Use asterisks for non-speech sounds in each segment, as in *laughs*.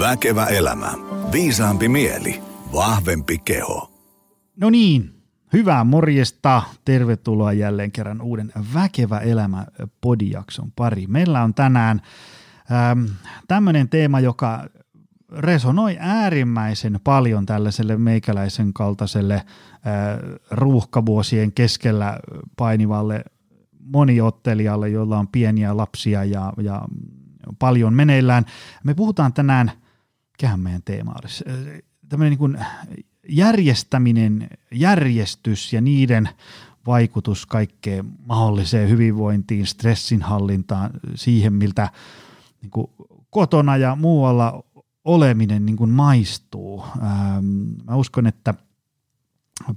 Väkevä elämä. Viisaampi mieli. Vahvempi keho. No niin, hyvää morjesta. Tervetuloa jälleen kerran uuden Väkevä elämä podijakson pari. Meillä on tänään ähm, tämmöinen teema, joka resonoi äärimmäisen paljon tällaiselle meikäläisen kaltaiselle äh, ruuhkavuosien keskellä painivalle moniottelijalle, jolla on pieniä lapsia ja, ja paljon meneillään. Me puhutaan tänään, mikähän meidän teema olisi, tämmöinen niin järjestäminen, järjestys ja niiden vaikutus kaikkeen mahdolliseen hyvinvointiin, stressinhallintaan, siihen miltä niin kuin kotona ja muualla oleminen niin kuin maistuu. Ähm, mä uskon, että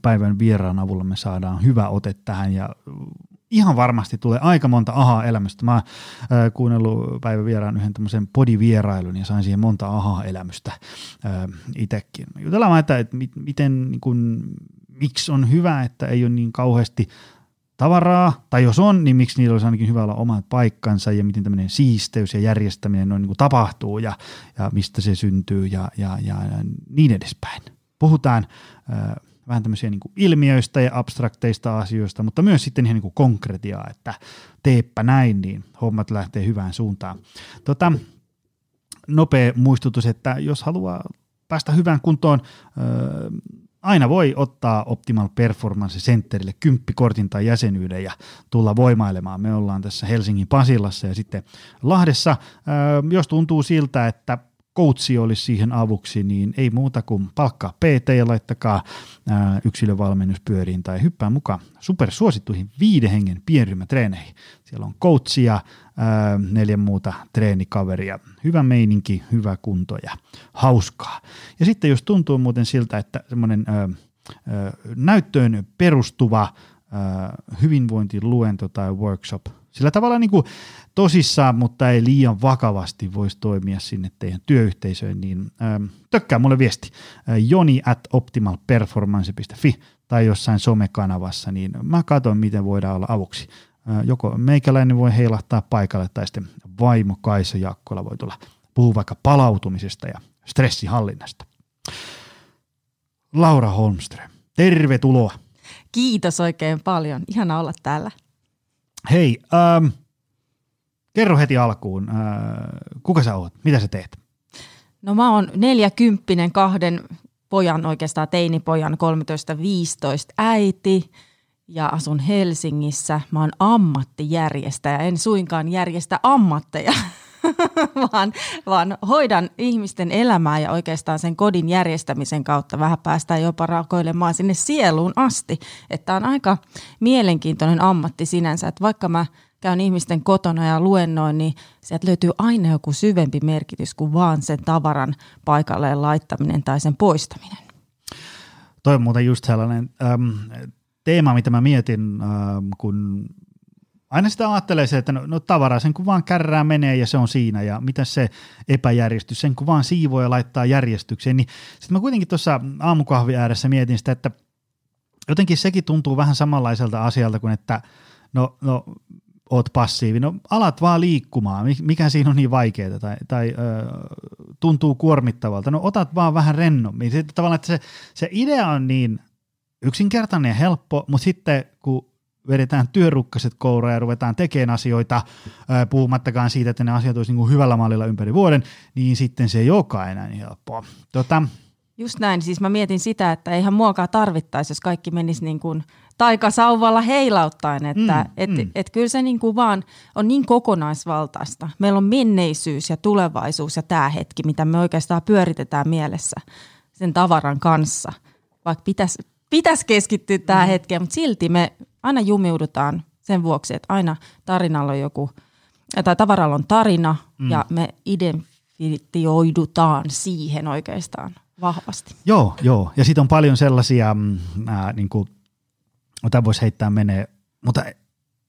päivän vieraan avulla me saadaan hyvä ote tähän ja ihan varmasti tulee aika monta aha-elämystä. Mä äh, kuunnellut päivän vieraan yhden tämmöisen podivierailun ja sain siihen monta aha-elämystä itsekin. Jutellaan, että, että miten, niin kun, miksi on hyvä, että ei ole niin kauheasti tavaraa, tai jos on, niin miksi niillä olisi ainakin hyvä olla omat paikkansa ja miten tämmöinen siisteys ja järjestäminen on, niin kuin tapahtuu ja, ja mistä se syntyy ja, ja, ja niin edespäin. Puhutaan äh, vähän tämmöisiä niin kuin ilmiöistä ja abstrakteista asioista, mutta myös sitten ihan niin kuin konkretiaa, että teepä näin, niin hommat lähtee hyvään suuntaan. Tota, nopea muistutus, että jos haluaa päästä hyvään kuntoon, öö, aina voi ottaa Optimal Performance Centerille kymppikortin tai jäsenyyden ja tulla voimailemaan. Me ollaan tässä Helsingin Pasilassa ja sitten Lahdessa. Öö, jos tuntuu siltä, että coachi olisi siihen avuksi, niin ei muuta kuin palkkaa PT ja laittakaa ää, yksilövalmennus pyöriin tai hyppää mukaan supersuosittuihin viiden hengen pienryhmätreeneihin. Siellä on coachia, ää, neljä muuta treenikaveria, hyvä meininki, hyvä kunto ja hauskaa. Ja sitten jos tuntuu muuten siltä, että semmoinen näyttöön perustuva hyvinvointiluento tai workshop – sillä tavalla niin kuin tosissaan, mutta ei liian vakavasti voisi toimia sinne teidän työyhteisöön, niin ähm, tökkää mulle viesti äh, joni at optimalperformance.fi tai jossain somekanavassa, niin mä katson, miten voidaan olla avuksi. Äh, joko meikäläinen voi heilahtaa paikalle tai sitten vaimo Kaisa Jakkola voi tulla puhua vaikka palautumisesta ja stressihallinnasta. Laura Holmström, tervetuloa. Kiitos oikein paljon. Ihana olla täällä. Hei, ähm, kerro heti alkuun, äh, kuka sä oot, mitä sä teet? No mä oon neljäkymppinen kahden pojan, oikeastaan teinipojan, 13-15 äiti ja asun Helsingissä. Mä oon ammattijärjestäjä, en suinkaan järjestä ammatteja, *laughs* vaan, vaan hoidan ihmisten elämää ja oikeastaan sen kodin järjestämisen kautta vähän päästään jopa rakoilemaan sinne sieluun asti. Että on aika mielenkiintoinen ammatti sinänsä, että vaikka mä käyn ihmisten kotona ja luennoin, niin sieltä löytyy aina joku syvempi merkitys kuin vaan sen tavaran paikalleen laittaminen tai sen poistaminen. Toi on muuten just sellainen ähm, teema, mitä mä mietin, ähm, kun aina sitä ajattelee se, että no, no tavara sen kun vaan kärrää menee ja se on siinä ja mitä se epäjärjestys, sen kun vaan siivoo ja laittaa järjestykseen, niin sitten mä kuitenkin tuossa aamukahvi ääressä mietin sitä, että jotenkin sekin tuntuu vähän samanlaiselta asialta kuin, että no, no oot passiivi, no alat vaan liikkumaan, mikä siinä on niin vaikeaa tai, tai ö, tuntuu kuormittavalta, no otat vaan vähän rennommin. Sitten tavallaan, että se, se idea on niin yksinkertainen ja helppo, mutta sitten kun vedetään työrukkaset kouraan ja ruvetaan tekemään asioita, puhumattakaan siitä, että ne asiat olisi niin hyvällä mallilla ympäri vuoden, niin sitten se ei olekaan enää niin helppoa. Tota, Just näin, siis mä mietin sitä, että eihän muokaa tarvittaisi, jos kaikki menisi niin kuin taikasauvalla heilauttaen, että mm, et, mm. Et, et kyllä se niin kuin vaan on niin kokonaisvaltaista. Meillä on menneisyys ja tulevaisuus ja tämä hetki, mitä me oikeastaan pyöritetään mielessä sen tavaran kanssa, vaikka pitäisi pitäisi keskittyä tähän mm. hetkeen, mutta silti me aina jumiudutaan sen vuoksi, että aina tarinalla on joku, tai tavaralla on tarina mm. ja me identifioidutaan siihen oikeastaan vahvasti. Joo, joo. Ja sitten on paljon sellaisia, mm, ää, niin kuin, mitä voisi heittää menee, mutta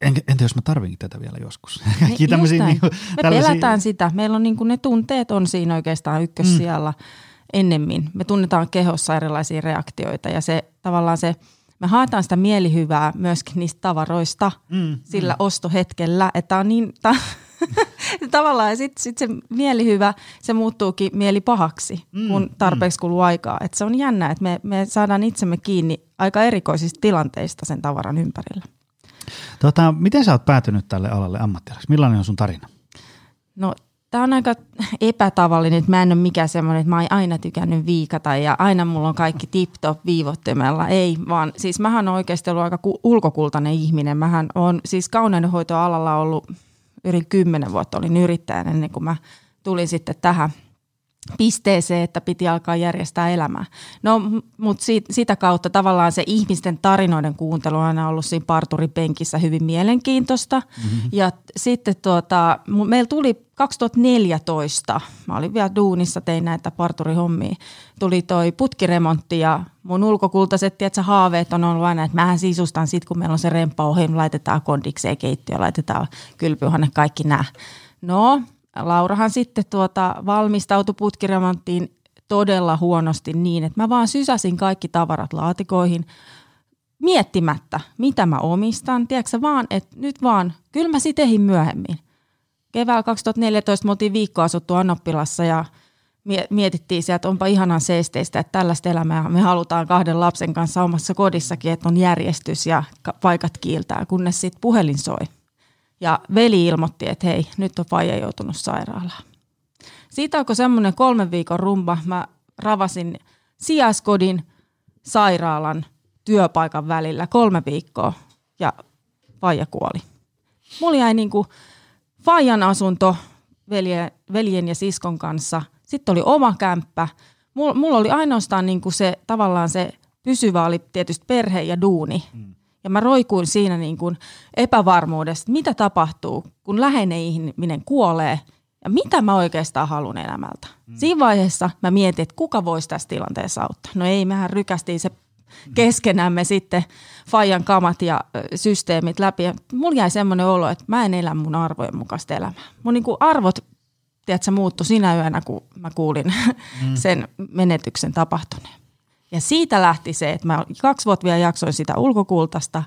entä jos mä tarvinkin tätä vielä joskus? *laughs* Me, niin, niin kuin, me tällaisia... pelätään sitä. Meillä on niin kuin ne tunteet on siinä oikeastaan ykkössijalla mm. ennemmin. Me tunnetaan kehossa erilaisia reaktioita ja se tavallaan se – me haetaan sitä mielihyvää myöskin niistä tavaroista mm, sillä mm. ostohetkellä, että on niin, ta, *laughs* Tavallaan sitten sit se mielihyvä, se muuttuukin mieli pahaksi, mm, kun tarpeeksi kuluu aikaa. Et se on jännä, että me, me saadaan itsemme kiinni aika erikoisista tilanteista sen tavaran ympärillä. Tota, miten sä oot päätynyt tälle alalle ammattilaiseksi? Millainen on sun tarina? No Tämä on aika epätavallinen, että mä en ole mikään semmoinen, että mä oon aina tykännyt viikata ja aina mulla on kaikki tip-top viivottimella. Ei, vaan siis mähän on oikeasti ollut aika ulkokultainen ihminen. Mähän on siis kauneudenhoitoalalla ollut yli kymmenen vuotta, olin yrittäjänä ennen kuin mä tulin sitten tähän – pisteeseen, että piti alkaa järjestää elämää. No, mutta siitä, sitä kautta tavallaan se ihmisten tarinoiden kuuntelu on aina ollut siinä parturipenkissä hyvin mielenkiintoista. Mm-hmm. Ja sitten tuota, meillä tuli 2014, mä olin vielä duunissa, tein näitä parturihommia, tuli toi putkiremontti ja mun ulkokultaiset tiedätkö, haaveet on ollut aina, että mähän sisustan sit, kun meillä on se remppaohjelma, laitetaan kondikseen keittiö, laitetaan kylpyhanne, kaikki nämä. No, Laurahan sitten tuota valmistautui putkiremonttiin todella huonosti niin, että mä vaan sysäsin kaikki tavarat laatikoihin miettimättä, mitä mä omistan. Tiedätkö vaan, että nyt vaan, kyllä mä sitehin myöhemmin. Keväällä 2014 me oltiin viikko asuttu Annoppilassa ja mietittiin sieltä, että onpa ihanan seesteistä, että tällaista elämää me halutaan kahden lapsen kanssa omassa kodissakin, että on järjestys ja paikat kiiltää, kunnes sitten puhelin soi. Ja veli ilmoitti, että hei, nyt on faija joutunut sairaalaan. Siitä onko semmoinen kolmen viikon rumba. Mä ravasin sijaiskodin, sairaalan, työpaikan välillä kolme viikkoa ja faija kuoli. Mulla jäi niinku faijan asunto veljen, veljen ja siskon kanssa. Sitten oli oma kämppä. Mulla, mulla oli ainoastaan niinku se tavallaan se pysyvä oli tietysti perhe ja duuni. Mm. Ja mä roikuin siinä niin kuin epävarmuudesta, mitä tapahtuu, kun läheinen ihminen kuolee ja mitä mä oikeastaan haluan elämältä. Mm. Siinä vaiheessa mä mietin, että kuka voisi tässä tilanteessa auttaa. No ei, mehän rykästiin se keskenämme sitten Fajan kamat ja systeemit läpi. Ja mulla jäi semmoinen olo, että mä en elä mun arvojen mukaista elämää. Mun niin kuin arvot, tiedätkö, muuttui sinä yönä, kun mä kuulin mm. *laughs* sen menetyksen tapahtuneen. Ja siitä lähti se, että mä kaksi vuotta vielä jaksoin sitä ulkokultasta.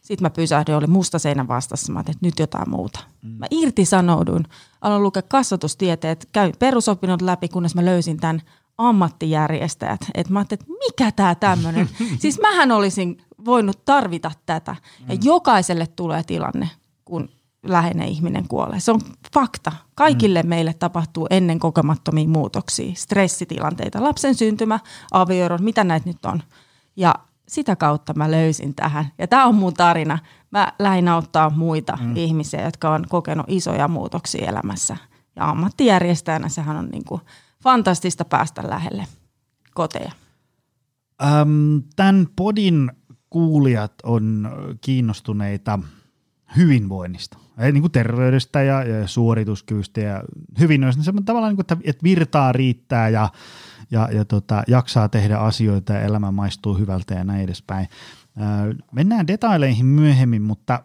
Sitten mä pysähdyin, oli musta seinän vastassa. Mä että nyt jotain muuta. Mm. Mä irtisanouduin, aloin lukea kasvatustieteet, käyn perusopinnot läpi, kunnes mä löysin tämän ammattijärjestäjät. Et mä ajattelin, että mikä tämä tämmöinen. *laughs* siis mähän olisin voinut tarvita tätä. Ja mm. jokaiselle tulee tilanne, kun läheinen ihminen kuolee. Se on fakta. Kaikille mm. meille tapahtuu ennen kokemattomia muutoksia, stressitilanteita, lapsen syntymä, avioero, mitä näitä nyt on. Ja sitä kautta mä löysin tähän. Ja tämä on mun tarina. Mä lähdin auttaa muita mm. ihmisiä, jotka on kokenut isoja muutoksia elämässä. Ja ammattijärjestäjänä sehän on niin kuin fantastista päästä lähelle koteja. Öm, tämän podin kuulijat on kiinnostuneita – hyvinvoinnista, niin kuin terveydestä ja, ja suorituskyvystä ja hyvinvoinnista, niin tavallaan, niin kuin, että, että virtaa riittää ja, ja, ja tota, jaksaa tehdä asioita ja elämä maistuu hyvältä ja näin edespäin. mennään detaileihin myöhemmin, mutta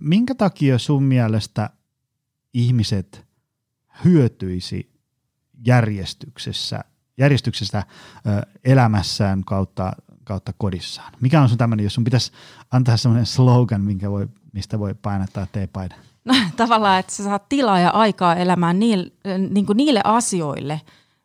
minkä takia sun mielestä ihmiset hyötyisi järjestyksessä, järjestyksestä elämässään kautta, kautta kodissaan? Mikä on sun tämmöinen, jos sun pitäisi antaa semmoinen slogan, minkä voi mistä voi painattaa teepaita? No, tavallaan, että sä saat tilaa ja aikaa elämään niille, niin kuin niille asioille,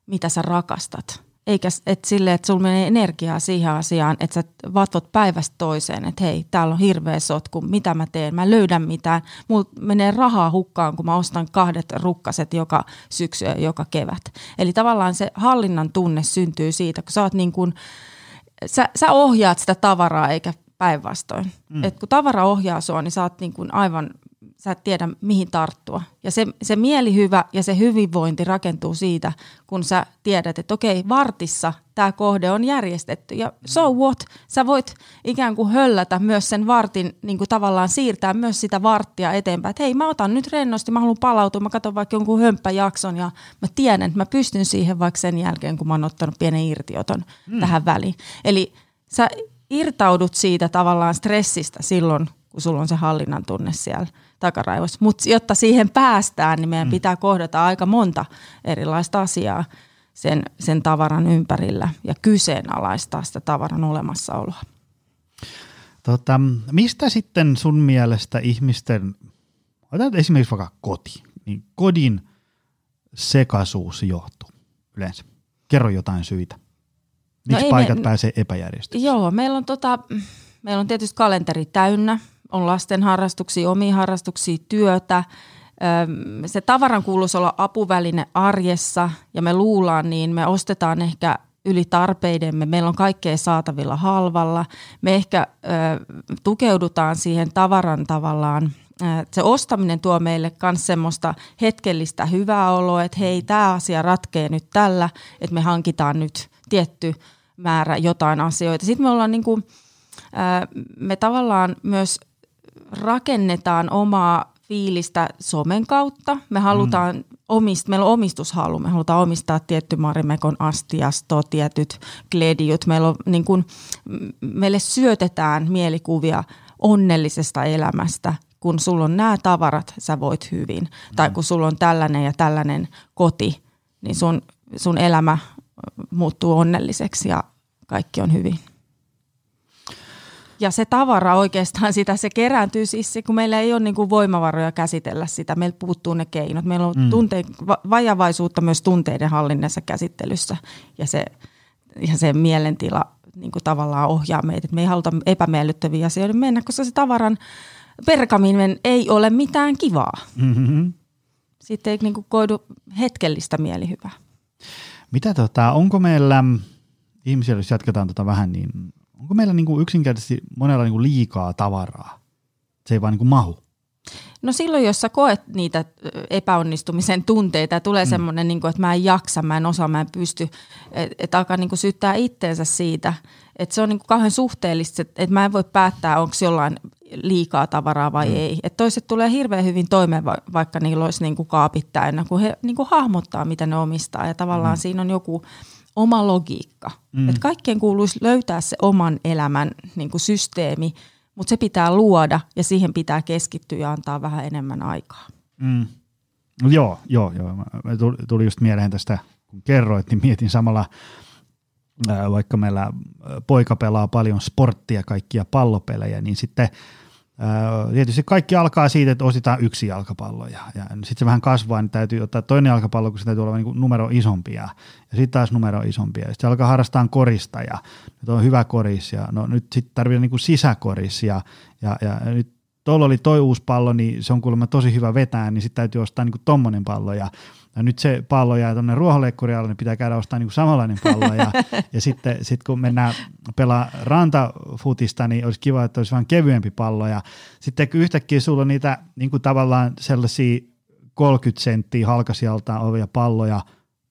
mitä sä rakastat. Eikä et sille, että sulla menee energiaa siihen asiaan, että sä vatvot päivästä toiseen, että hei, täällä on hirveä sotku, mitä mä teen, mä löydän mitään. Mulla menee rahaa hukkaan, kun mä ostan kahdet rukkaset joka syksy ja joka kevät. Eli tavallaan se hallinnan tunne syntyy siitä, kun sä oot niin kuin, sä, sä ohjaat sitä tavaraa eikä päinvastoin. Mm. Et kun tavara ohjaa sua, niin sä oot niin kuin aivan, sä et tiedä mihin tarttua. Ja se, se mielihyvä ja se hyvinvointi rakentuu siitä, kun sä tiedät, että okei, vartissa tämä kohde on järjestetty. Ja so what? Sä voit ikään kuin höllätä myös sen vartin, niin kuin tavallaan siirtää myös sitä varttia eteenpäin. Että hei, mä otan nyt rennosti, mä haluan palautua, mä katson vaikka jonkun hömppäjakson ja mä tiedän, että mä pystyn siihen vaikka sen jälkeen, kun mä oon ottanut pienen irtioton mm. tähän väliin. Eli sä irtaudut siitä tavallaan stressistä silloin, kun sulla on se hallinnan tunne siellä takaraivossa. Mutta jotta siihen päästään, niin meidän mm. pitää kohdata aika monta erilaista asiaa sen, sen tavaran ympärillä ja kyseenalaistaa sitä tavaran olemassaoloa. Tota, mistä sitten sun mielestä ihmisten otetaan esimerkiksi vaikka koti, niin kodin sekaisuus johtuu yleensä. Kerro jotain syitä. Miksi no paikat me, pääsee epäjärjestykseen? Joo, meillä on, tota, meillä on tietysti kalenteri täynnä. On lasten harrastuksia, omia harrastuksia, työtä. Se tavaran kuuluisi olla apuväline arjessa ja me luullaan niin, me ostetaan ehkä yli tarpeidemme. Meillä on kaikkea saatavilla halvalla. Me ehkä tukeudutaan siihen tavaran tavallaan – se ostaminen tuo meille myös semmoista hetkellistä hyvää oloa, että hei, tämä asia ratkee nyt tällä, että me hankitaan nyt tietty määrä jotain asioita. Sitten me ollaan niin kuin, me tavallaan myös rakennetaan omaa fiilistä somen kautta. Me halutaan mm. omist, meillä on omistushalu, me halutaan omistaa tietty Marimekon astiasto, tietyt glediut. Meillä on, niin kuin, meille syötetään mielikuvia onnellisesta elämästä kun sulla on nämä tavarat, sä voit hyvin. Mm. Tai kun sulla on tällainen ja tällainen koti, niin sun, sun elämä muuttuu onnelliseksi ja kaikki on hyvin. Ja se tavara oikeastaan *laughs* sitä, se kerääntyy siis, kun meillä ei ole niin kuin voimavaroja käsitellä sitä. Meillä puuttuu ne keinot. Meillä on mm. tunte, vajavaisuutta myös tunteiden hallinnassa käsittelyssä ja se, ja se mielentila niin kuin tavallaan ohjaa meitä. me ei haluta epämiellyttäviä asioita mennä, koska se tavaran perkaminen ei ole mitään kivaa. Mm-hmm. Sitten ei niin kuin koidu hetkellistä mielihyvää. Mitä tota, onko meillä, ihmisillä jos jatketaan tota vähän, niin onko meillä niin kuin yksinkertaisesti monella niin kuin liikaa tavaraa? Se ei vaan niin kuin mahu. No silloin, jos sä koet niitä epäonnistumisen tunteita, tulee mm. semmoinen, niin kuin, että mä en jaksa, mä en osaa, mä en pysty, että et alkaa niin kuin syyttää itteensä siitä, että se on niin kuin kauhean suhteellista, että mä en voi päättää, onko jollain liikaa tavaraa vai mm. ei. Et toiset tulee hirveän hyvin toimeen, vaikka niillä olisi niin kuin kaapit täynnä, kun he niin kuin hahmottaa, mitä ne omistaa. Ja tavallaan mm. siinä on joku oma logiikka. Mm. Et kaikkien kuuluisi löytää se oman elämän niin kuin systeemi, mutta se pitää luoda ja siihen pitää keskittyä ja antaa vähän enemmän aikaa. Mm. Joo, joo, joo. Tuli just mieleen tästä, kun kerroit, niin mietin samalla – vaikka meillä poika pelaa paljon sporttia, kaikkia pallopelejä, niin sitten tietysti kaikki alkaa siitä, että ostetaan yksi jalkapallo ja, ja sitten se vähän kasvaa, niin täytyy ottaa toinen jalkapallo, kun se täytyy olla niin numero isompia ja sitten taas numero isompia. Sitten alkaa harrastaa korista ja nyt on hyvä koris ja no nyt sitten tarvii niin sisäkoris ja, ja, ja nyt tuolla oli toi uusi pallo, niin se on kuulemma tosi hyvä vetää, niin sitten täytyy ostaa niin tommonen pallo ja ja nyt se pallo jää tuonne ruohonleikkuri alle, niin pitää käydä ostaa niin kuin samanlainen pallo. Ja, ja sitten sit kun mennään pelaa rantafutista, niin olisi kiva, että olisi vähän kevyempi pallo. Ja sitten kun yhtäkkiä sulla on niitä niin kuin tavallaan sellaisia 30 senttiä halkasijaltaan olevia palloja,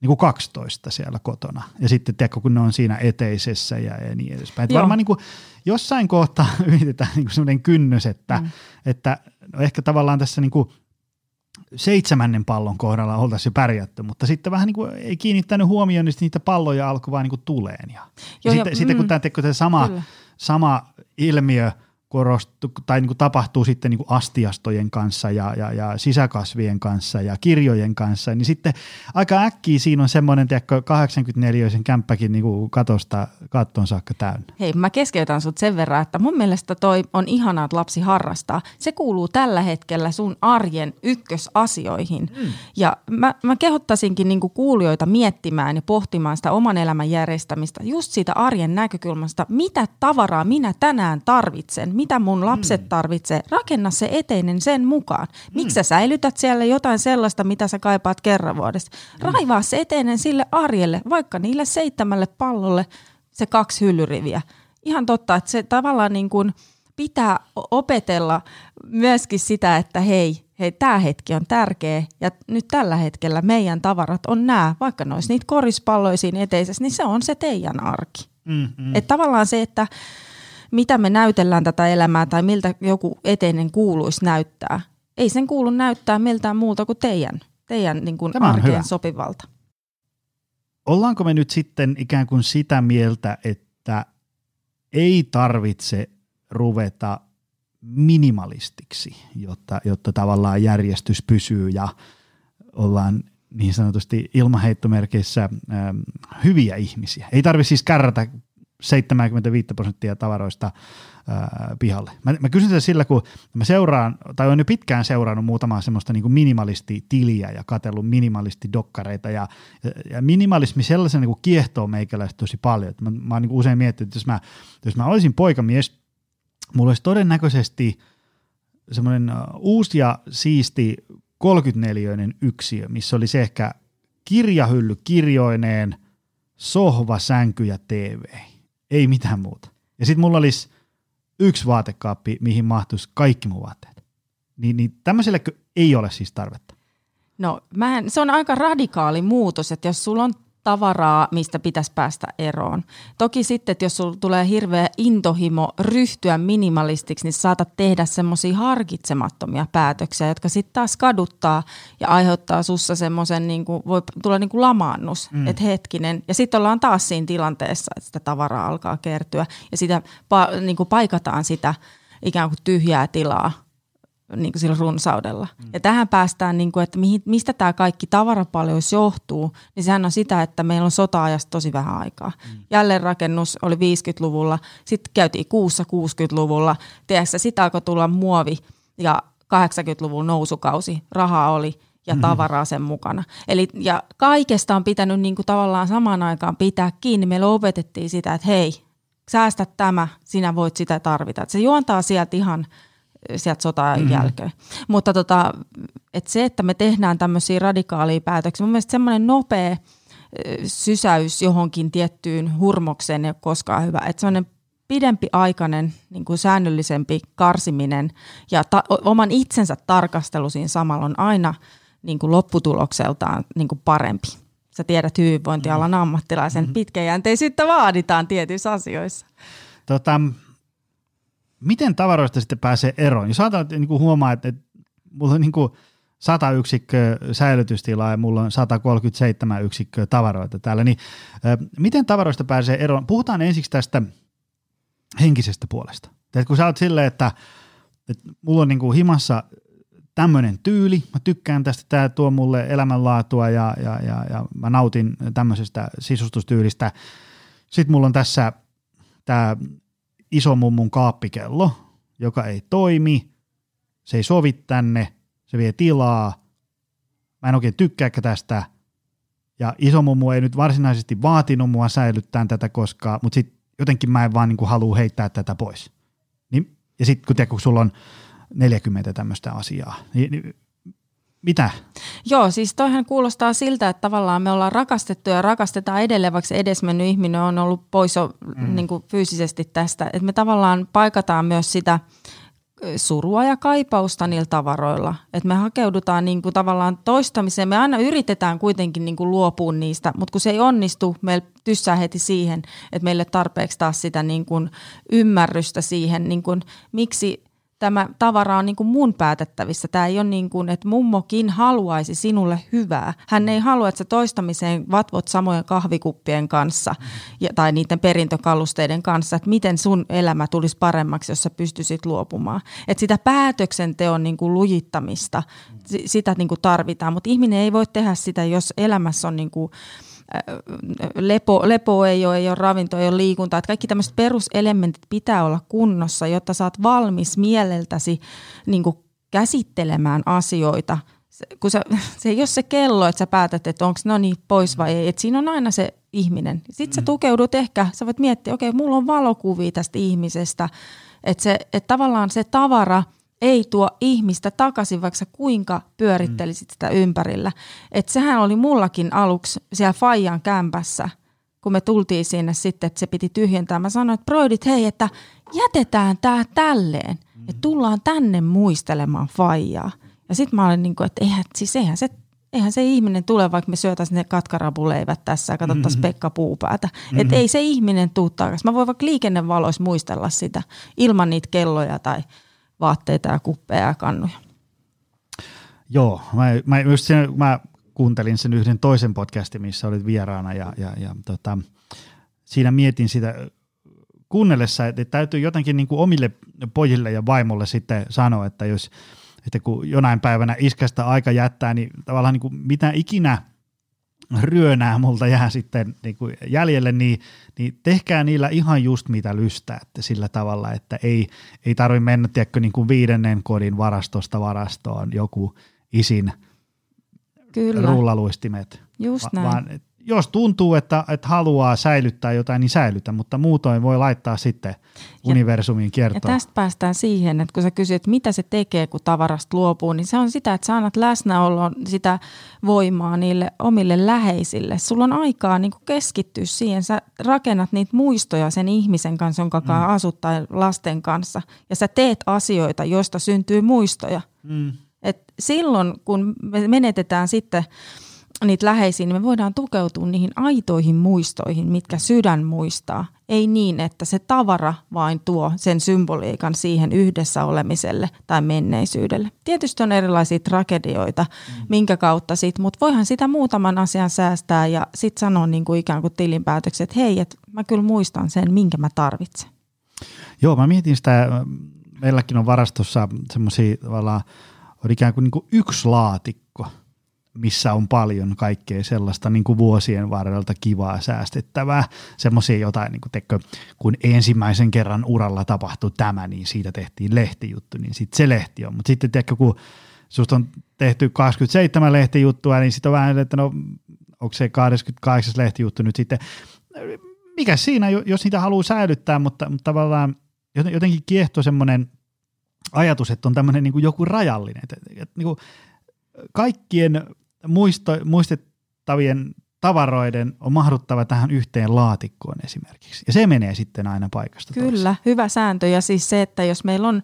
niin kuin 12 siellä kotona. Ja sitten tiedätkö, kun ne on siinä eteisessä ja, ja niin edespäin. Että varmaan niin kuin, jossain kohtaa *laughs* yritetään niin kuin sellainen kynnys, että, mm. että no ehkä tavallaan tässä niin kuin – seitsemännen pallon kohdalla oltaisiin jo pärjätty, mutta sitten vähän niin kuin ei kiinnittänyt huomioon, niin niitä palloja alkoi vaan niin kuin tuleen. Ja, Joo, ja sitten, mm, sitten kun tämä, tämä sama, sama ilmiö – korostu, tai niin kuin tapahtuu sitten niin kuin astiastojen kanssa ja, ja, ja sisäkasvien kanssa ja kirjojen kanssa, niin sitten aika äkkiä siinä on semmoinen, tiedätkö, 84 sen kämppäkin niin kuin katosta katton saakka täynnä. Hei, mä keskeytän sut sen verran, että mun mielestä toi on ihanaa, että lapsi harrastaa. Se kuuluu tällä hetkellä sun arjen ykkösasioihin. Mm. Ja mä, mä kehottaisinkin niin kuin kuulijoita miettimään ja pohtimaan sitä oman elämän järjestämistä just siitä arjen näkökulmasta, mitä tavaraa minä tänään tarvitsen, mitä mun lapset mm. tarvitsee, rakenna se eteinen sen mukaan. Miksi mm. sä säilytät siellä jotain sellaista, mitä sä kaipaat kerran vuodessa? Mm. Raivaa se eteinen sille arjelle, vaikka niille seitsemälle pallolle se kaksi hyllyriviä. Ihan totta, että se tavallaan niin kuin pitää opetella myöskin sitä, että hei, hei, tämä hetki on tärkeä ja nyt tällä hetkellä meidän tavarat on nämä, vaikka ne olisi niitä korispalloisiin eteisessä, niin se on se teidän arki. Mm-hmm. Että tavallaan se, että mitä me näytellään tätä elämää tai miltä joku eteinen kuuluisi näyttää. Ei sen kuulu näyttää miltään muulta kuin teidän, teidän niin kuin arkeen hyvä. sopivalta. Ollaanko me nyt sitten ikään kuin sitä mieltä, että ei tarvitse ruveta minimalistiksi, jotta, jotta tavallaan järjestys pysyy ja ollaan niin sanotusti ilmaheittomerkeissä ähm, hyviä ihmisiä. Ei tarvitse siis kärrätä 75 prosenttia tavaroista ää, pihalle. Mä, mä kysyn sitä sillä, kun mä seuraan, tai olen jo pitkään seurannut muutamaa semmoista niin minimalisti-tiliä ja katsellut minimalisti-dokkareita, ja, ja minimalismi sellaisen niin kuin kiehtoo meikäläistä tosi paljon. Mä, mä oon niin usein miettinyt, että jos mä, jos mä olisin poikamies, mulla olisi todennäköisesti semmoinen uusi ja siisti 34 yksiö, missä oli se ehkä kirjahylly kirjoineen, sohva, sänky ja TV. Ei mitään muuta. Ja sitten mulla olisi yksi vaatekaappi, mihin mahtuisi kaikki mun vaatteet. Niin, niin tämmöiselle ei ole siis tarvetta. No mä en, se on aika radikaali muutos, että jos sulla on tavaraa, mistä pitäisi päästä eroon. Toki sitten, että jos sulla tulee hirveä intohimo ryhtyä minimalistiksi, niin saatat tehdä semmoisia harkitsemattomia päätöksiä, jotka sitten taas kaduttaa ja aiheuttaa sussa semmoisen, niin kuin, voi tulla niin kuin lamaannus, mm. että hetkinen. Ja sitten ollaan taas siinä tilanteessa, että sitä tavaraa alkaa kertyä ja sitä niin kuin paikataan sitä ikään kuin tyhjää tilaa niin kuin sillä runsaudella. Mm. Ja tähän päästään, niin kuin, että mihin, mistä tämä kaikki tavarapaljous johtuu, niin sehän on sitä, että meillä on sota-ajasta tosi vähän aikaa. Mm. Jälleenrakennus oli 50-luvulla, sitten käytiin kuussa 60-luvulla, tiedätkö, sitten alkoi tulla muovi ja 80-luvun nousukausi, rahaa oli ja mm. tavaraa sen mukana. Eli, ja kaikesta on pitänyt niin kuin tavallaan samaan aikaan pitää kiinni. Meillä opetettiin sitä, että hei, säästä tämä, sinä voit sitä tarvita. se juontaa sieltä ihan – sieltä sotaa mm-hmm. jälkeen. Mutta tota, et se, että me tehdään tämmöisiä radikaalia päätöksiä, mun mielestä semmoinen nopea sysäys johonkin tiettyyn hurmokseen ei ole koskaan hyvä. Että semmoinen pidempi aikainen, niin kuin säännöllisempi karsiminen ja ta- oman itsensä tarkastelu siinä samalla on aina niin kuin lopputulokseltaan niin kuin parempi. Sä tiedät hyvinvointialan mm-hmm. ammattilaisen, mm-hmm. pitkäjänteisyyttä vaaditaan tietyissä asioissa. Tota, miten tavaroista sitten pääsee eroon? Jos että niin kuin huomaa, että, että mulla on niin kuin 100 yksikköä säilytystilaa ja mulla on 137 yksikköä tavaroita täällä, niin miten tavaroista pääsee eroon? Puhutaan ensiksi tästä henkisestä puolesta. Et kun sä oot silleen, että, että mulla on niin kuin himassa tämmöinen tyyli, mä tykkään tästä, tämä tuo mulle elämänlaatua ja, ja, ja, ja mä nautin tämmöisestä sisustustyylistä. Sitten mulla on tässä tämä isomummun kaappikello, joka ei toimi, se ei sovi tänne, se vie tilaa, mä en oikein tykkääkään tästä, ja isomummu ei nyt varsinaisesti vaatinut mua säilyttää tätä koskaan, mutta sitten jotenkin mä en vaan niin halua heittää tätä pois. Niin, ja sitten kun, kun sulla on 40 tämmöistä asiaa, niin, niin mitä? Joo, siis toihan kuulostaa siltä, että tavallaan me ollaan rakastettu ja rakastetaan edelleen, vaikka se edesmennyt ihminen on ollut pois jo mm. niin kuin fyysisesti tästä. Että me tavallaan paikataan myös sitä surua ja kaipausta niillä tavaroilla. Että me hakeudutaan niin kuin tavallaan toistamiseen. Me aina yritetään kuitenkin niin kuin luopua niistä, mutta kun se ei onnistu, meillä tyssää heti siihen, että meille tarpeeksi taas sitä niin kuin ymmärrystä siihen, niin kuin, miksi – tämä tavara on niin kuin mun päätettävissä. Tämä ei ole niin kuin, että mummokin haluaisi sinulle hyvää. Hän ei halua, että sä toistamiseen vatvot samojen kahvikuppien kanssa ja, tai niiden perintökalusteiden kanssa, että miten sun elämä tulisi paremmaksi, jos sä pystyisit luopumaan. Että sitä päätöksenteon niin kuin lujittamista, sitä niin kuin tarvitaan, mutta ihminen ei voi tehdä sitä, jos elämässä on niin kuin lepo, lepo ei ole, ei ole ravinto, ei ole liikunta. Että kaikki tämmöiset peruselementit pitää olla kunnossa, jotta saat valmis mieleltäsi niin käsittelemään asioita. Kun sä, *laughs* se ei ole se kello, että sä päätät, että onko no niin pois vai ei. Että siinä on aina se ihminen. Sitten sä mm. tukeudut ehkä, sä voit miettiä, okei, okay, mulla on valokuvia tästä ihmisestä. Että, se, että tavallaan se tavara – ei tuo ihmistä takaisin, vaikka sä kuinka pyörittelisit sitä ympärillä. Et sehän oli mullakin aluksi siellä Fajan kämpässä, kun me tultiin sinne sitten, että se piti tyhjentää. Mä sanoin, että broidit, hei, että jätetään tää tälleen, että tullaan tänne muistelemaan Fajaa. Ja sitten mä olin niin kuin, että eihän, siis eihän se eihän se ihminen tule, vaikka me syötäisiin ne katkarapuleivät tässä ja katsottaisiin mm-hmm. Pekka Puupäätä. Mm-hmm. Että ei se ihminen tuu takaisin. Mä voin vaikka liikennevaloissa muistella sitä ilman niitä kelloja tai vaatteita ja kuppeja ja kannuja. Joo, mä, mä, just sen, mä kuuntelin sen yhden toisen podcastin, missä olit vieraana ja, ja, ja tota, siinä mietin sitä kuunnellessa, että täytyy jotenkin niin kuin omille pojille ja vaimolle sitten sanoa, että jos että kun jonain päivänä iskästä aika jättää, niin tavallaan niin kuin mitä ikinä ryönää multa jää sitten niin kuin jäljelle, niin, niin tehkää niillä ihan just mitä lystäätte sillä tavalla, että ei, ei tarvitse mennä tiedätkö, niin kuin viidennen kodin varastosta varastoon joku isin Kyllä. rullaluistimet. Just näin. Vaan jos tuntuu, että, että haluaa säilyttää jotain, niin säilytä, mutta muutoin voi laittaa sitten universumiin kiertoon. Ja tästä päästään siihen, että kun sä kysyt, että mitä se tekee, kun tavarasta luopuu, niin se on sitä, että sä annat läsnäoloon sitä voimaa niille omille läheisille. Sulla on aikaa niin kuin keskittyä siihen, sä rakennat niitä muistoja sen ihmisen kanssa, jonka kanssa mm. asut tai lasten kanssa, ja sä teet asioita, joista syntyy muistoja. Mm. Et silloin, kun me menetetään sitten – niitä läheisiä, niin me voidaan tukeutua niihin aitoihin muistoihin, mitkä sydän muistaa. Ei niin, että se tavara vain tuo sen symboliikan siihen yhdessä olemiselle tai menneisyydelle. Tietysti on erilaisia tragedioita, mm. minkä kautta sit, mutta voihan sitä muutaman asian säästää ja sitten sanoa niin kuin ikään kuin tilinpäätökset, että hei, että mä kyllä muistan sen, minkä mä tarvitsen. Joo, mä mietin sitä, meilläkin on varastossa semmoisia tavallaan, on ikään kuin, niin kuin yksi laatikko – missä on paljon kaikkea sellaista niin kuin vuosien varrelta kivaa säästettävää. Semmoisia jotain, niin kuin tekö, kun ensimmäisen kerran uralla tapahtui tämä, niin siitä tehtiin lehtijuttu, niin sitten se lehti on. Mutta sitten tekö, kun susta on tehty 27 lehtijuttua, niin sitten on vähän, että no onko se 28 lehtijuttu nyt sitten, mikä siinä, jos niitä haluaa säilyttää, mutta, mutta tavallaan jotenkin kiehto semmoinen ajatus, että on tämmöinen niin joku rajallinen, että, että niin kuin kaikkien muisto, muistettavien tavaroiden on mahduttava tähän yhteen laatikkoon esimerkiksi. Ja se menee sitten aina paikasta Kyllä, toiseen. hyvä sääntö. Ja siis se, että jos meillä on,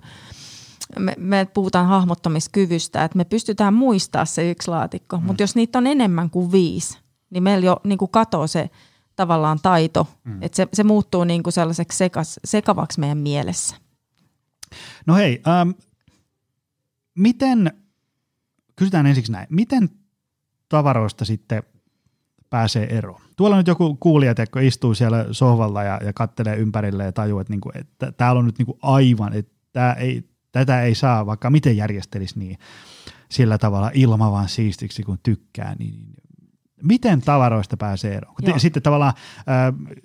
me, me puhutaan hahmottamiskyvystä, että me pystytään muistaa se yksi laatikko, mm. mutta jos niitä on enemmän kuin viisi, niin meillä jo niin kuin katoo se tavallaan taito, mm. että se, se muuttuu niin kuin sellaiseksi sekas, sekavaksi meidän mielessä. No hei, ähm, miten, kysytään ensiksi näin, miten tavaroista sitten pääsee eroon. Tuolla nyt joku kuulija teko istuu siellä sohvalla ja, ja kattelee ympärille ja tajuu, että, niinku, että täällä on nyt niinku aivan, että ei, tätä ei saa vaikka miten järjestelisi niin sillä tavalla ilmavan siistiksi kun tykkää, niin miten tavaroista pääsee eroon? Te, sitten tavallaan, äh,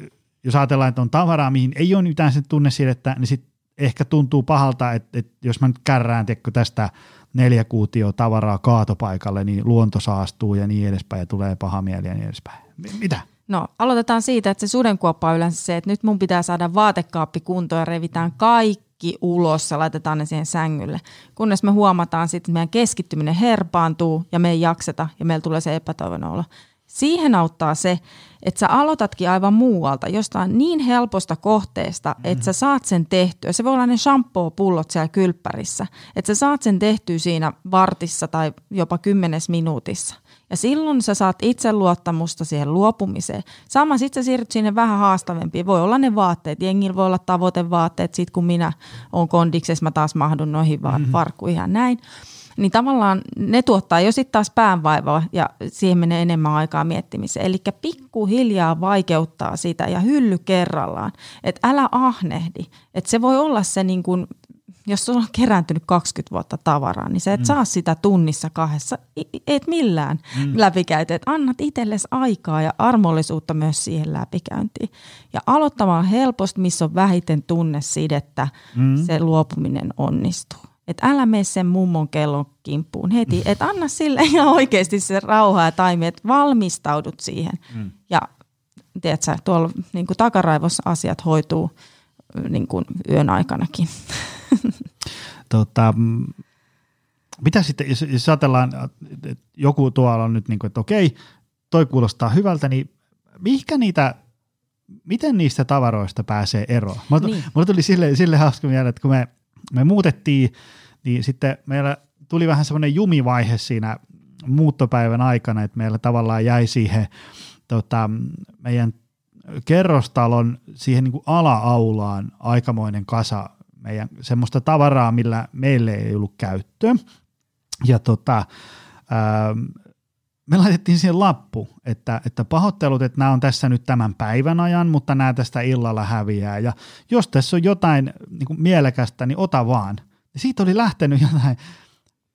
jos ajatellaan, että on tavaraa, mihin ei ole mitään sen että niin sitten ehkä tuntuu pahalta, että, että jos mä nyt kärrään tästä neljä kuutio tavaraa kaatopaikalle, niin luonto saastuu ja niin edespäin ja tulee paha mieli ja niin edespäin. Mitä? No aloitetaan siitä, että se sudenkuoppa on yleensä se, että nyt mun pitää saada vaatekaappi kuntoon ja revitään kaikki ulos ja laitetaan ne siihen sängylle. Kunnes me huomataan sitten, että meidän keskittyminen herpaantuu ja me ei jakseta ja meillä tulee se epätoivon olo. Siihen auttaa se, että sä aloitatkin aivan muualta, jostain niin helposta kohteesta, mm. että sä saat sen tehtyä. Se voi olla ne shampoo-pullot siellä kylppärissä, että sä saat sen tehtyä siinä vartissa tai jopa kymmenes minuutissa. Ja silloin sä saat itseluottamusta siihen luopumiseen. Sama sitten sä siirryt sinne vähän haastavempiin. Voi olla ne vaatteet. Jengillä voi olla tavoitevaatteet. Sitten kun minä oon kondiksessa, mä taas mahdun noihin mm-hmm. varkkuihin ja näin niin tavallaan ne tuottaa jo sitten taas päänvaivaa ja siihen menee enemmän aikaa miettimiseen. Eli pikkuhiljaa vaikeuttaa sitä ja hylly kerrallaan, että älä ahnehdi. Että se voi olla se niin kuin jos sulla on kerääntynyt 20 vuotta tavaraa, niin sä et mm. saa sitä tunnissa kahdessa, et millään mm. läpikäytä. Et annat itsellesi aikaa ja armollisuutta myös siihen läpikäyntiin. Ja aloittamaan helposti, missä on vähiten tunnesidettä, mm. se luopuminen onnistuu. Että älä mene sen mummon kellon kimppuun heti, että anna sille *laughs* ihan oikeasti se rauha ja taimi, että valmistaudut siihen. Mm. Ja tiedätkö, tuolla niin kuin takaraivossa asiat hoituu niin kuin yön aikanakin. *laughs* Tota, mitä sitten, jos, jos ajatellaan, että joku tuolla on nyt niin kuin, että okei, toi kuulostaa hyvältä, niin mihinkä niitä, miten niistä tavaroista pääsee eroon? Mulla, niin. mulla tuli sille, sille hauska mieleen, että kun me me muutettiin, niin sitten meillä tuli vähän semmoinen jumivaihe siinä muuttopäivän aikana, että meillä tavallaan jäi siihen tota, meidän kerrostalon siihen niin kuin ala-aulaan aikamoinen kasa meidän semmoista tavaraa, millä meille ei ollut käyttöä. Ja tota, ää, me laitettiin siihen lappu, että, että pahoittelut, että nämä on tässä nyt tämän päivän ajan, mutta nämä tästä illalla häviää. Ja jos tässä on jotain niin kuin mielekästä, niin ota vaan. Ja siitä oli lähtenyt jotain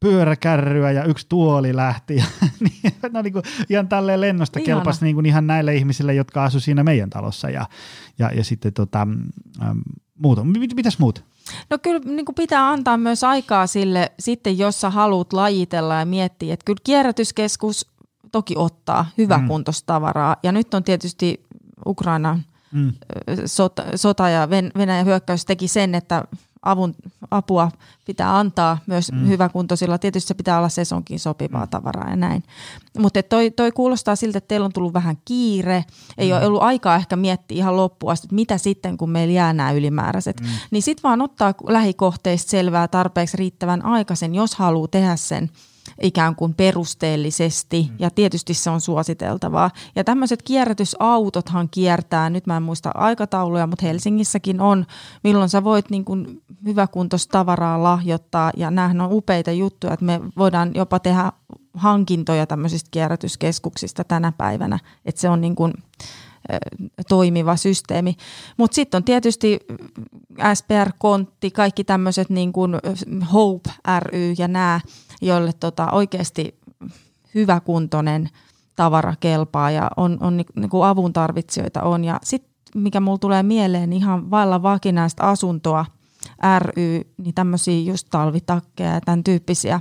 pyöräkärryä ja yksi tuoli lähti. Ja, *laughs* niin, no niin kuin, ihan tälleen lennosta Ihana. kelpasi niin kuin ihan näille ihmisille, jotka asuivat siinä meidän talossa ja, ja, ja sitten tota, ähm, muuta. Mit, mitäs muut? No kyllä niin kuin pitää antaa myös aikaa sille sitten, jos sä haluat lajitella ja miettiä, että kyllä kierrätyskeskus toki ottaa hyväkuntoista tavaraa. Ja nyt on tietysti Ukrainan Mm. sota, sota ja Ven- Venäjän hyökkäys teki sen, että avun, apua pitää antaa myös mm. hyväkuntoisilla. Tietysti se pitää olla sesonkin sopivaa tavaraa ja näin. Mutta toi, toi kuulostaa siltä, että teillä on tullut vähän kiire. Ei mm. ole ollut aikaa ehkä miettiä ihan loppuun asti, että mitä sitten, kun meillä jää nämä ylimääräiset. Mm. Niin sitten vaan ottaa lähikohteista selvää tarpeeksi riittävän aikaisen, jos haluaa tehdä sen ikään kuin perusteellisesti mm. ja tietysti se on suositeltavaa. Ja tämmöiset kierrätysautothan kiertää, nyt mä en muista aikatauluja, mutta Helsingissäkin on, milloin sä voit niin kuin hyväkuntoista tavaraa lahjoittaa ja näähän on upeita juttuja, että me voidaan jopa tehdä hankintoja tämmöisistä kierrätyskeskuksista tänä päivänä, että se on niin kuin toimiva systeemi. Mutta sitten on tietysti SPR-kontti, kaikki tämmöiset niin kuin Hope ry ja nämä, joille tota oikeasti hyväkuntoinen tavara kelpaa ja on, on niin kuin avun tarvitsijoita on. Ja sitten mikä mulla tulee mieleen, ihan vailla vakinaista asuntoa ry, niin tämmöisiä just talvitakkeja ja tämän tyyppisiä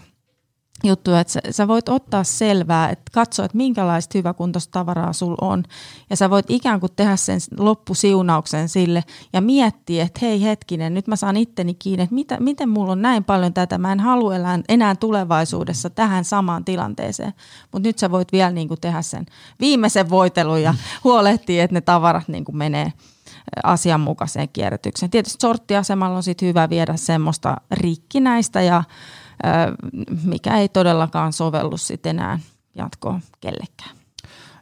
juttuja, että sä, sä voit ottaa selvää, että katsoa, että minkälaista hyväkuntoista tavaraa sul on. Ja sä voit ikään kuin tehdä sen loppusiunauksen sille ja miettiä, että hei hetkinen, nyt mä saan itteni kiinni, että mitä, miten mulla on näin paljon tätä, mä en halua elää enää tulevaisuudessa tähän samaan tilanteeseen. Mutta nyt sä voit vielä niin kuin tehdä sen viimeisen voitelun ja huolehtia, että ne tavarat niin kuin menee asianmukaiseen kierrätykseen. Tietysti sorttiasemalla on sitten hyvä viedä semmoista rikkinäistä ja mikä ei todellakaan sovellu sitten enää jatkoon kellekään.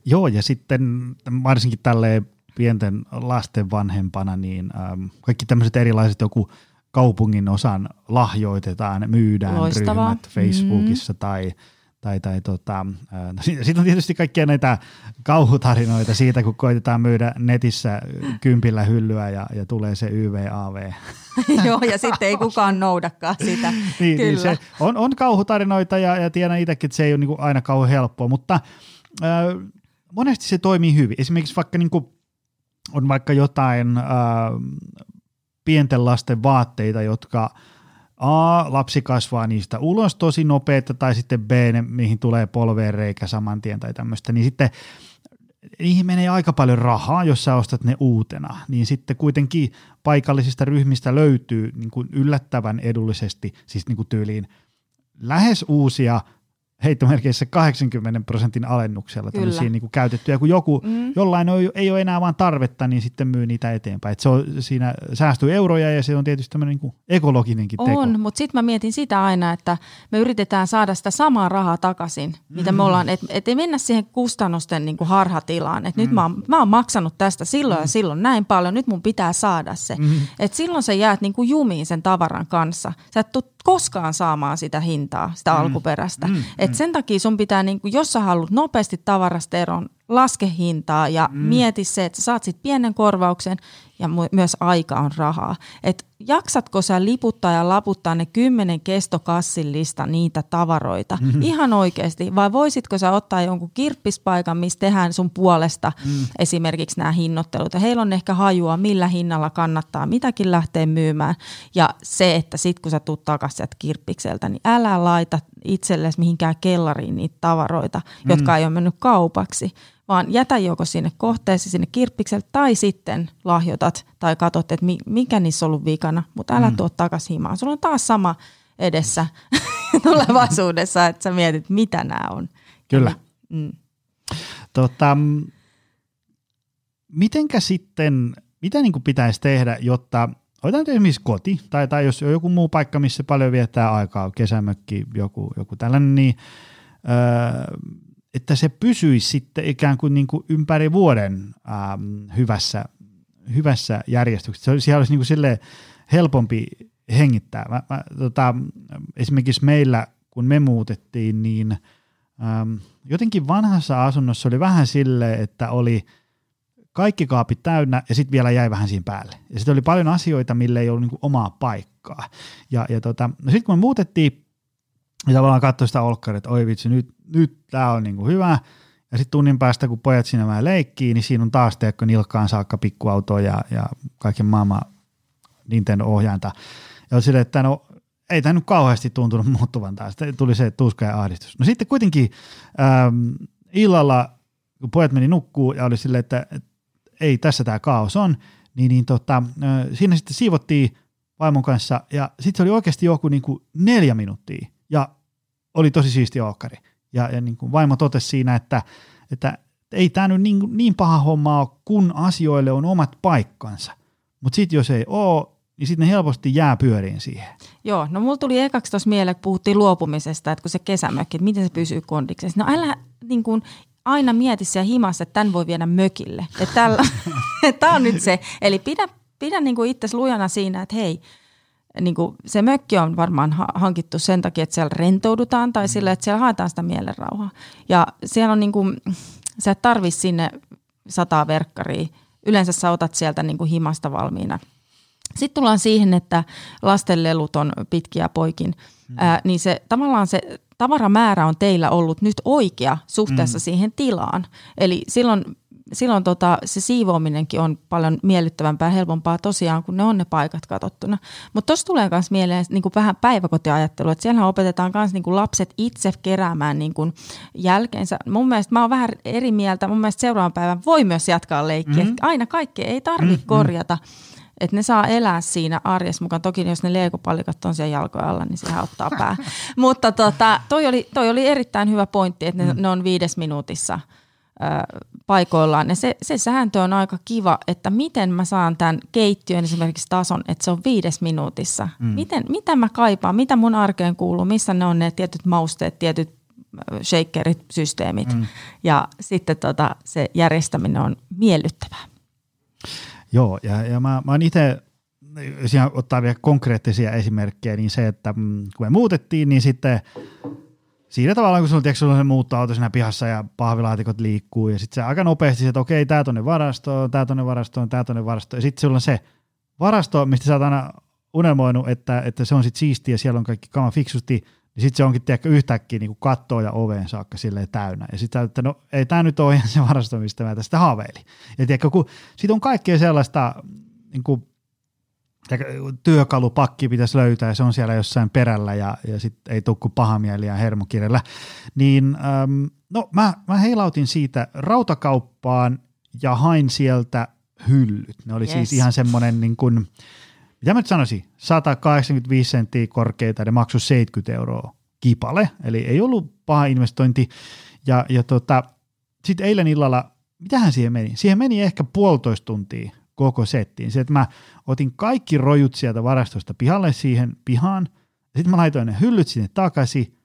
Joo, ja sitten varsinkin tälle pienten lasten vanhempana, niin kaikki tämmöiset erilaiset joku kaupungin osan lahjoitetaan, myydään Loistavaa. ryhmät Facebookissa mm. tai tai, tai tota, no sitten on tietysti kaikkia näitä kauhutarinoita siitä, kun koitetaan myydä netissä kympillä hyllyä ja, ja tulee se YVAV. *laughs* Joo, ja sitten ei kukaan noudakaan sitä. *laughs* niin, Kyllä. niin se on, on kauhutarinoita ja, ja tiedän itsekin, että se ei ole niin aina kauhean helppoa, mutta äh, monesti se toimii hyvin. Esimerkiksi vaikka niin kuin on vaikka jotain äh, pienten lasten vaatteita, jotka – A, lapsi kasvaa niistä ulos tosi nopeita, tai sitten B, ne, mihin tulee polveen reikä saman tien tai tämmöistä, niin sitten niihin menee aika paljon rahaa, jos sä ostat ne uutena, niin sitten kuitenkin paikallisista ryhmistä löytyy niin kuin yllättävän edullisesti, siis niin kuin tyyliin lähes uusia heittomerkeissä 80 prosentin alennuksella tämmöisiä niin käytettyjä, kun joku, mm. jollain on, ei ole enää vaan tarvetta, niin sitten myy niitä eteenpäin. Et se on, siinä säästyy euroja ja se on tietysti tämmöinen niin ekologinenkin teko. On, mutta sitten mä mietin sitä aina, että me yritetään saada sitä samaa rahaa takaisin, mm. mitä me mm. ollaan, että et ei mennä siihen kustannusten niin kuin harhatilaan, että mm. nyt mä oon, mä oon maksanut tästä silloin mm. ja silloin näin paljon, nyt mun pitää saada se. Mm. Että silloin sä jäät niin kuin jumiin sen tavaran kanssa. Sä et koskaan saamaan sitä hintaa, sitä mm. alkuperäistä. Mm. Et sen takia sun pitää, niin kuin, jos sä haluat nopeasti tavarasta eroon, laske hintaa ja mm. mieti se, että sä saat sit pienen korvauksen ja myös aika on rahaa. Et jaksatko sä liputtaa ja laputtaa ne kymmenen kestokassillista niitä tavaroita mm-hmm. ihan oikeasti vai voisitko sä ottaa jonkun kirppispaikan, missä tehdään sun puolesta mm. esimerkiksi nämä hinnoittelut ja heillä on ehkä hajua, millä hinnalla kannattaa mitäkin lähteä myymään ja se, että sit kun sä tuut takaisin sieltä kirppikseltä, niin älä laita itsellesi mihinkään kellariin niitä tavaroita, mm. jotka ei ole mennyt kaupaksi, vaan jätä joko sinne kohteeseen, sinne kirppikselle, tai sitten lahjoitat tai katsot, että mikä niissä on ollut vikana, mutta älä mm. tuo takaisin himaan. Sulla on taas sama edessä *laughs* tulevaisuudessa, että sä mietit, mitä nämä on. Kyllä. Mm. Tota, mitenkä sitten, mitä niin pitäisi tehdä, jotta otetaan esimerkiksi koti, tai, tai jos on joku muu paikka, missä paljon viettää aikaa, kesämökki, joku, joku tällainen, niin öö, että se pysyisi sitten ikään kuin, niin kuin ympäri vuoden ähm, hyvässä, hyvässä järjestyksessä. Siellä olisi niin kuin silleen helpompi hengittää. Mä, mä, tota, esimerkiksi meillä, kun me muutettiin, niin ähm, jotenkin vanhassa asunnossa oli vähän silleen, että oli kaikki kaapit täynnä ja sitten vielä jäi vähän siinä päälle. Ja sitten oli paljon asioita, mille ei ollut niin kuin omaa paikkaa. Ja, ja tota, no sitten kun me muutettiin Ja tavallaan katsoi sitä olkkaria, että oi vitsi, nyt, nyt tämä on niinku hyvä. Ja sitten tunnin päästä, kun pojat siinä vähän leikkii, niin siinä on taas teekö nilkkaan saakka pikkuauto ja, ja kaiken maailman Nintendo-ohjainta. Ja sille, että no, ei tämä nyt kauheasti tuntunut muuttuvan taas. Tuli se tuska ja ahdistus. No sitten kuitenkin ähm, illalla, kun pojat meni nukkuu ja oli silleen, että, että ei tässä tämä kaos on, niin, niin tota, äh, siinä sitten siivottiin vaimon kanssa ja sitten se oli oikeasti joku niin kuin neljä minuuttia ja oli tosi siisti ookkari. Ja, ja niin kuin vaimo totesi siinä, että, että ei tämä nyt niin, niin paha homma ole, kun asioille on omat paikkansa. Mutta sitten jos ei ole, niin sitten ne helposti jää pyöriin siihen. Joo, no mulla tuli ekaksi tuossa mieleen, kun puhuttiin luopumisesta, että kun se kesämökki, että miten se pysyy kondiksessa. No älä niin kuin, aina mieti siellä himassa, että tämän voi viedä mökille. Tämä *laughs* on nyt se. Eli pidä, pidä niin kuin itse lujana siinä, että hei, niin kuin se mökki on varmaan hankittu sen takia, että siellä rentoudutaan tai sillä, että siellä haetaan sitä mielenrauhaa. Ja siellä on niin kuin, sä et tarvi sinne sataa verkkaria. Yleensä sä otat sieltä niin kuin himasta valmiina. Sitten tullaan siihen, että lasten lelut on pitkiä poikin. Mm. Ää, niin se tavallaan se tavaramäärä on teillä ollut nyt oikea suhteessa mm. siihen tilaan. Eli silloin silloin tota, se siivoaminenkin on paljon miellyttävämpää ja helpompaa tosiaan, kun ne on ne paikat katsottuna. Mutta tuossa tulee myös mieleen niin kuin vähän päiväkotiajattelu, että siellä opetetaan myös niin kuin lapset itse keräämään niin kuin jälkeensä. Mun mielestä mä oon vähän eri mieltä, mun mielestä seuraavan päivän voi myös jatkaa leikkiä. Mm-hmm. Aina kaikkea ei tarvitse mm-hmm. korjata että ne saa elää siinä arjessa mukaan. Toki jos ne leikopallikat on siellä jalkojen alla, niin sehän ottaa pää. *laughs* Mutta tota, toi, oli, toi oli erittäin hyvä pointti, että ne, mm. ne on viides minuutissa – paikoillaan. Ja se, se sääntö on aika kiva, että miten mä saan tämän keittiön esimerkiksi tason, että se on viides minuutissa. Mm. Miten, mitä mä kaipaan, mitä mun arkeen kuuluu, missä ne on ne tietyt mausteet, tietyt shakerit, systeemit. Mm. Ja sitten tota, se järjestäminen on miellyttävää. Joo, ja, ja mä, mä oon itse, ottaa vielä konkreettisia esimerkkejä, niin se, että mm, kun me muutettiin, niin sitten siinä tavallaan, kun sulla, tiedätkö, sulla on se muuttoauto siinä pihassa ja pahvilaatikot liikkuu ja sitten se aika nopeasti, että okei, tää tonne varastoon, tää tonne varastoon, tää tonne varastoon ja sitten sulla on se varasto, mistä sä oot aina unelmoinut, että, että se on sitten siistiä ja siellä on kaikki kama fiksusti, niin sitten se onkin tiedätkö, yhtäkkiä niin kattoa ja oveen saakka silleen täynnä. Ja sitten että no ei tämä nyt ole ihan se varasto, mistä mä tästä haaveilin. Ja tiedätkö, kun siitä on kaikkea sellaista niin kuin työkalupakki pitäisi löytää ja se on siellä jossain perällä ja, ja sitten ei tukku pahamieli ja hermokirjalla, niin äm, no mä, mä heilautin siitä rautakauppaan ja hain sieltä hyllyt. Ne oli yes. siis ihan semmoinen niin kuin, mitä mä nyt sanoisin, 185 senttiä korkeita, ne maksoi 70 euroa kipale, eli ei ollut paha investointi. Ja, ja tota, sitten eilen illalla, mitähän siihen meni? Siihen meni ehkä puolitoista tuntia koko settiin. Se, että mä otin kaikki rojut sieltä varastosta pihalle siihen pihaan, ja sitten mä laitoin ne hyllyt sinne takaisin,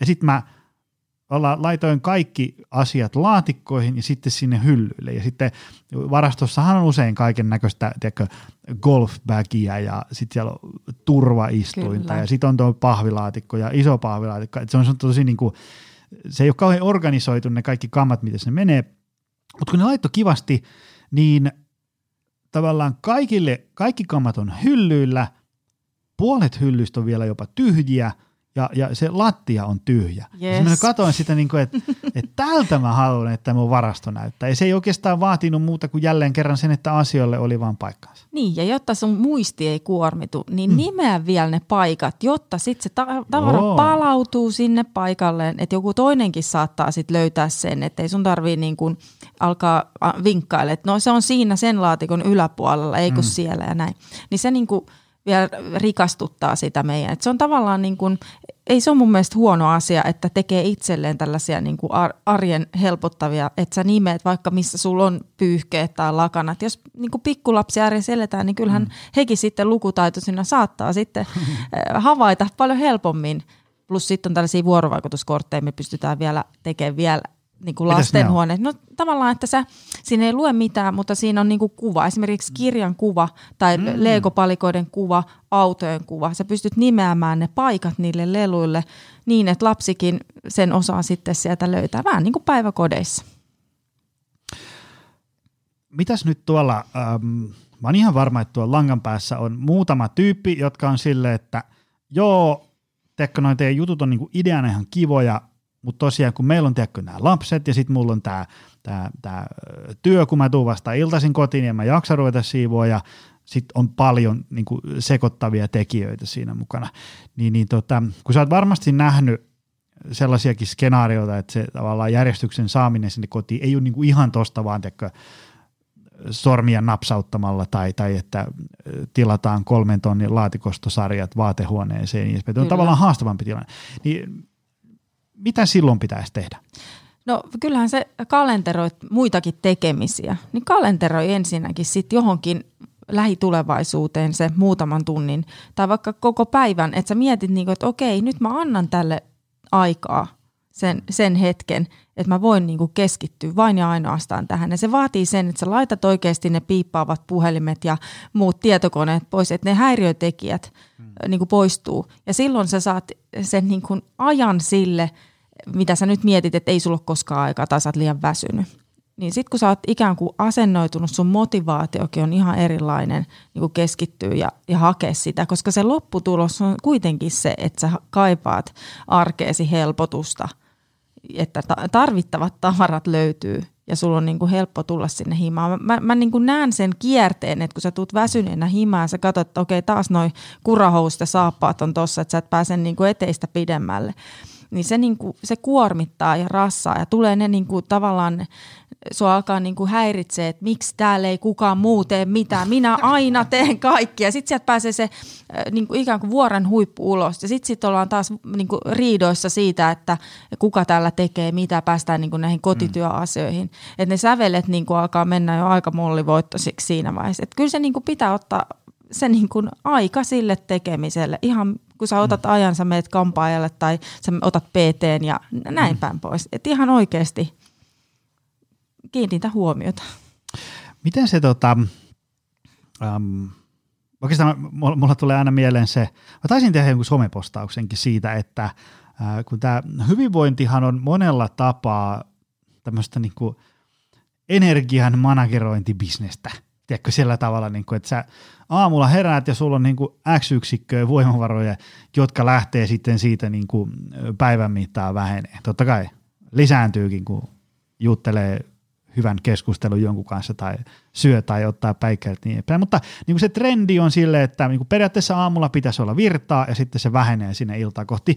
ja sitten mä laitoin kaikki asiat laatikkoihin ja sitten sinne hyllyille. Ja sitten varastossahan on usein kaiken näköistä golfbagia ja sitten siellä on turvaistuinta Kyllä. ja sitten on tuo pahvilaatikko ja iso pahvilaatikko. Et se on tosi niin kuin, se ei ole kauhean organisoitu ne kaikki kammat, miten se menee. Mutta kun ne laittoi kivasti, niin tavallaan kaikille, kaikki kammat on hyllyillä, puolet hyllystä on vielä jopa tyhjiä ja, ja se lattia on tyhjä. Yes. mä katsoin sitä, niin kuin, että, että *laughs* tältä mä haluan, että mun varasto näyttää. Ja se ei oikeastaan vaatinut muuta kuin jälleen kerran sen, että asioille oli vaan paikkansa. Niin, ja jotta sun muisti ei kuormitu, niin mm. nimeä vielä ne paikat, jotta sitten se ta- tavara Oo. palautuu sinne paikalleen, että joku toinenkin saattaa sitten löytää sen, että ei sun tarvii niin kuin alkaa vinkkailla, että no se on siinä sen laatikon yläpuolella, ei kun mm. siellä ja näin. Niin se niin kuin vielä rikastuttaa sitä meidän. Et se on tavallaan niin kuin, ei se ole mun mielestä huono asia, että tekee itselleen tällaisia niin kuin arjen helpottavia, että sä nimeet vaikka missä sulla on pyyhkeet tai lakanat. Jos niin kuin pikkulapsi arjessa eletään, niin kyllähän mm. hekin sitten lukutaitoisina saattaa sitten *laughs* eh, havaita paljon helpommin. Plus sitten on tällaisia vuorovaikutuskortteja, me pystytään vielä tekemään vielä niin kuin lastenhuone. No tavallaan, että sä, siinä ei lue mitään, mutta siinä on niin kuin kuva, esimerkiksi kirjan kuva tai mm. legopalikoiden kuva, autojen kuva. Sä pystyt nimeämään ne paikat niille leluille niin, että lapsikin sen osaa sitten sieltä löytää, vähän niin kuin päiväkodeissa. Mitäs nyt tuolla, ähm, mä oon ihan varma, että tuolla langan päässä on muutama tyyppi, jotka on silleen, että joo, tiedätkö, noin teidän jutut on niinku ideana ihan kivoja, mutta tosiaan kun meillä on tiedätkö, nämä lapset ja sitten mulla on tämä tää, tää työ, kun mä tuun vasta iltaisin kotiin ja mä jaksan ruveta siivoa ja sitten on paljon niin kuin, sekoittavia tekijöitä siinä mukana. Niin, niin tota, kun sä oot varmasti nähnyt sellaisiakin skenaarioita, että se tavallaan järjestyksen saaminen sinne kotiin ei ole niin kuin ihan tosta vaan tiedätkö, sormia napsauttamalla tai, tai että tilataan kolmen tonnin laatikostosarjat vaatehuoneeseen. Niin on Kyllä. tavallaan haastavampi tilanne. Niin mitä silloin pitäisi tehdä? No kyllähän se kalenteroi muitakin tekemisiä. Niin kalenteroi ensinnäkin sitten johonkin lähitulevaisuuteen se muutaman tunnin tai vaikka koko päivän, että sä mietit niin kuin, että okei, nyt mä annan tälle aikaa sen, sen hetken, että mä voin niin kuin keskittyä vain ja ainoastaan tähän. Ja se vaatii sen, että sä laitat oikeasti ne piippaavat puhelimet ja muut tietokoneet pois, että ne häiriötekijät hmm. niin kuin poistuu. Ja silloin sä saat sen niin kuin ajan sille, mitä sä nyt mietit, että ei sulla ole koskaan aikaa tai sä oot liian väsynyt. Niin sitten kun sä oot ikään kuin asennoitunut, sun motivaatiokin on ihan erilainen niin kuin keskittyä ja, ja hakea sitä, koska se lopputulos on kuitenkin se, että sä kaipaat arkeesi helpotusta, että tarvittavat tavarat löytyy ja sulla on niin kuin helppo tulla sinne himaan. Mä, mä niin kuin näen sen kierteen, että kun sä tuut väsyneenä himaan, sä katsot, että okei taas noi kurahousut ja saappaat on tossa, että sä et pääse niin kuin eteistä pidemmälle niin se, niin kuin, se kuormittaa ja rassaa ja tulee ne niin kuin, tavallaan, sua alkaa niin kuin häiritse, että miksi täällä ei kukaan muu tee mitään, minä aina teen kaikki ja sitten sieltä pääsee se äh, niin kuin ikään kuin vuoren huippu ulos ja sitten sit ollaan taas niin kuin riidoissa siitä, että kuka täällä tekee mitä, päästään niin kuin näihin kotityöasioihin. Mm. Että ne sävelet niin kuin alkaa mennä jo aika mollivoittoisiksi siinä vaiheessa. Että kyllä se niin kuin pitää ottaa se niin kuin aika sille tekemiselle ihan kun sä otat mm. ajan, sä meet kampaajalle tai sä otat PT ja näin mm. päin pois. Et ihan oikeasti kiinnitä huomiota. Miten se tota, um, oikeastaan mulla, mulla tulee aina mieleen se, mä taisin tehdä jonkun somepostauksenkin siitä, että äh, kun tämä hyvinvointihan on monella tapaa tämmöistä niinku energian managerointibisnestä – tiedätkö, sillä tavalla, niin kuin, että sä aamulla heräät ja sulla on niin kuin X yksikköä voimavaroja, jotka lähtee sitten siitä niin kuin päivän mittaan vähenee. Totta kai lisääntyykin, kun juttelee hyvän keskustelun jonkun kanssa tai syö tai ottaa päikkäät niin epäin. Mutta niin kuin se trendi on sille, että niin kuin periaatteessa aamulla pitäisi olla virtaa ja sitten se vähenee sinne iltaa kohti.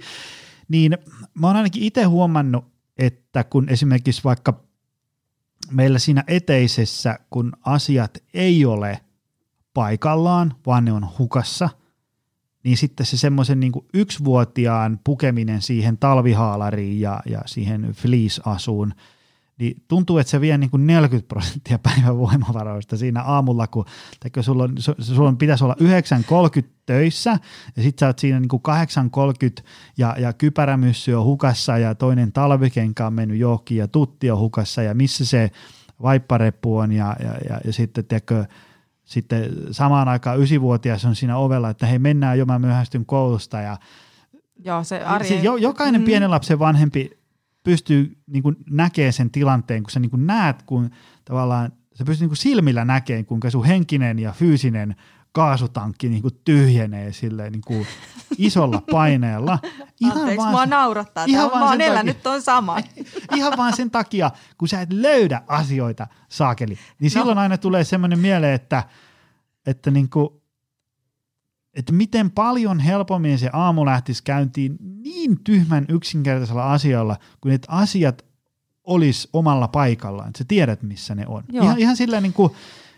Niin mä oon ainakin itse huomannut, että kun esimerkiksi vaikka – meillä siinä eteisessä, kun asiat ei ole paikallaan, vaan ne on hukassa, niin sitten se semmoisen niin yksivuotiaan pukeminen siihen talvihaalariin ja, ja siihen fleece-asuun – niin tuntuu, että se vie niin kuin 40 prosenttia *laughs* päivän voimavaroista siinä aamulla, kun sulla, on, sulla on, pitäisi olla 9.30 töissä ja sitten sä oot siinä niin kuin 8.30 ja, ja kypärämyssy on hukassa ja toinen talvikenka on mennyt johonkin ja tutti on hukassa ja missä se vaippareppu on ja, ja, ja, ja sitten tiedätkö, sitten samaan aikaan ysivuotias on siinä ovella, että hei mennään jo, mä myöhästyn koulusta ja Joo, se arjen... jo, jokainen mm. pienen lapsen vanhempi pystyy niin kuin näkemään sen tilanteen, kun sä niin kuin näet, kun tavallaan sä pystyt niin kuin silmillä näkemään, kuinka sun henkinen ja fyysinen kaasutankki niin kuin tyhjenee silleen niin kuin isolla *laughs* paineella. Ihan Anteeksi, vaan, mua naurattaa. Ihan vaan mä oon nyt on sama. Ihan vaan sen takia, kun sä et löydä asioita, saakeli, niin no. silloin aina tulee semmoinen mieleen, että, että niin kuin, että miten paljon helpommin se aamu lähtisi käyntiin niin tyhmän yksinkertaisella asialla, kun että asiat olisi omalla paikallaan, että sä tiedät, missä ne on. Ihan, ihan sillä niin kuin,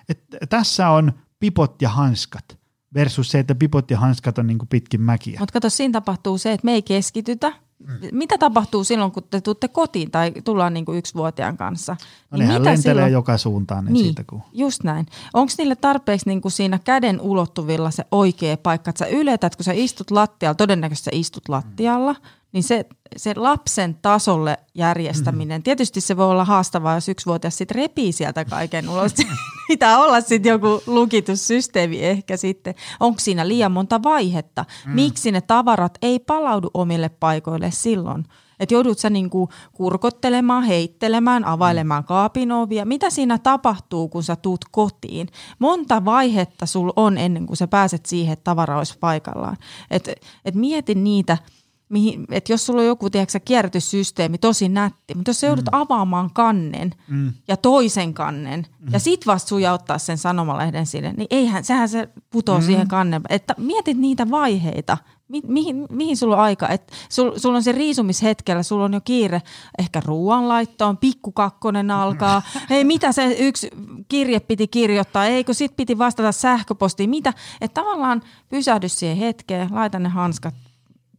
että tässä on pipot ja hanskat versus se, että pipot ja hanskat on niin kuin pitkin mäkiä. Mutta kato, siinä tapahtuu se, että me ei keskitytä, Mm. Mitä tapahtuu silloin, kun te tuutte kotiin tai tullaan niin kuin yksivuotiaan kanssa? No niin nehän lentelee silloin? joka suuntaan. Niin, niin siitä kun... just näin. Onko niille tarpeeksi niin kuin siinä käden ulottuvilla se oikea paikka, että sä yletät, kun sä istut lattialla, todennäköisesti sä istut lattialla, mm niin se, se lapsen tasolle järjestäminen, mm-hmm. tietysti se voi olla haastavaa, jos yksivuotias sitten repii sieltä kaiken ulos. *laughs* Pitää olla sitten joku lukitussysteemi ehkä sitten. Onko siinä liian monta vaihetta? Mm. Miksi ne tavarat ei palaudu omille paikoille silloin? Että joudut sä niinku kurkottelemaan, heittelemään, availemaan mm. kaapin ovia. Mitä siinä tapahtuu, kun sä tuut kotiin? Monta vaihetta sul on ennen kuin sä pääset siihen, että tavara olisi paikallaan. Et, et mieti niitä – mihin, että jos sulla on joku tiedätkö, kierrätyssysteemi, tosi nätti, mutta jos sä joudut mm. avaamaan kannen mm. ja toisen kannen mm. ja sit vasta sujauttaa sen sanomalehden sinne, niin eihän, sehän se putoo mm. siihen kannen. Että mietit niitä vaiheita, mi, mihin, mihin sulla on aika. Että sul, sulla on se riisumishetkellä, sulla on jo kiire ehkä ruoanlaittoon, pikkukakkonen alkaa. *laughs* Hei, mitä se yksi kirje piti kirjoittaa? Eikö sit piti vastata sähköpostiin? Mitä? Että tavallaan pysähdy siihen hetkeen, laita ne hanskat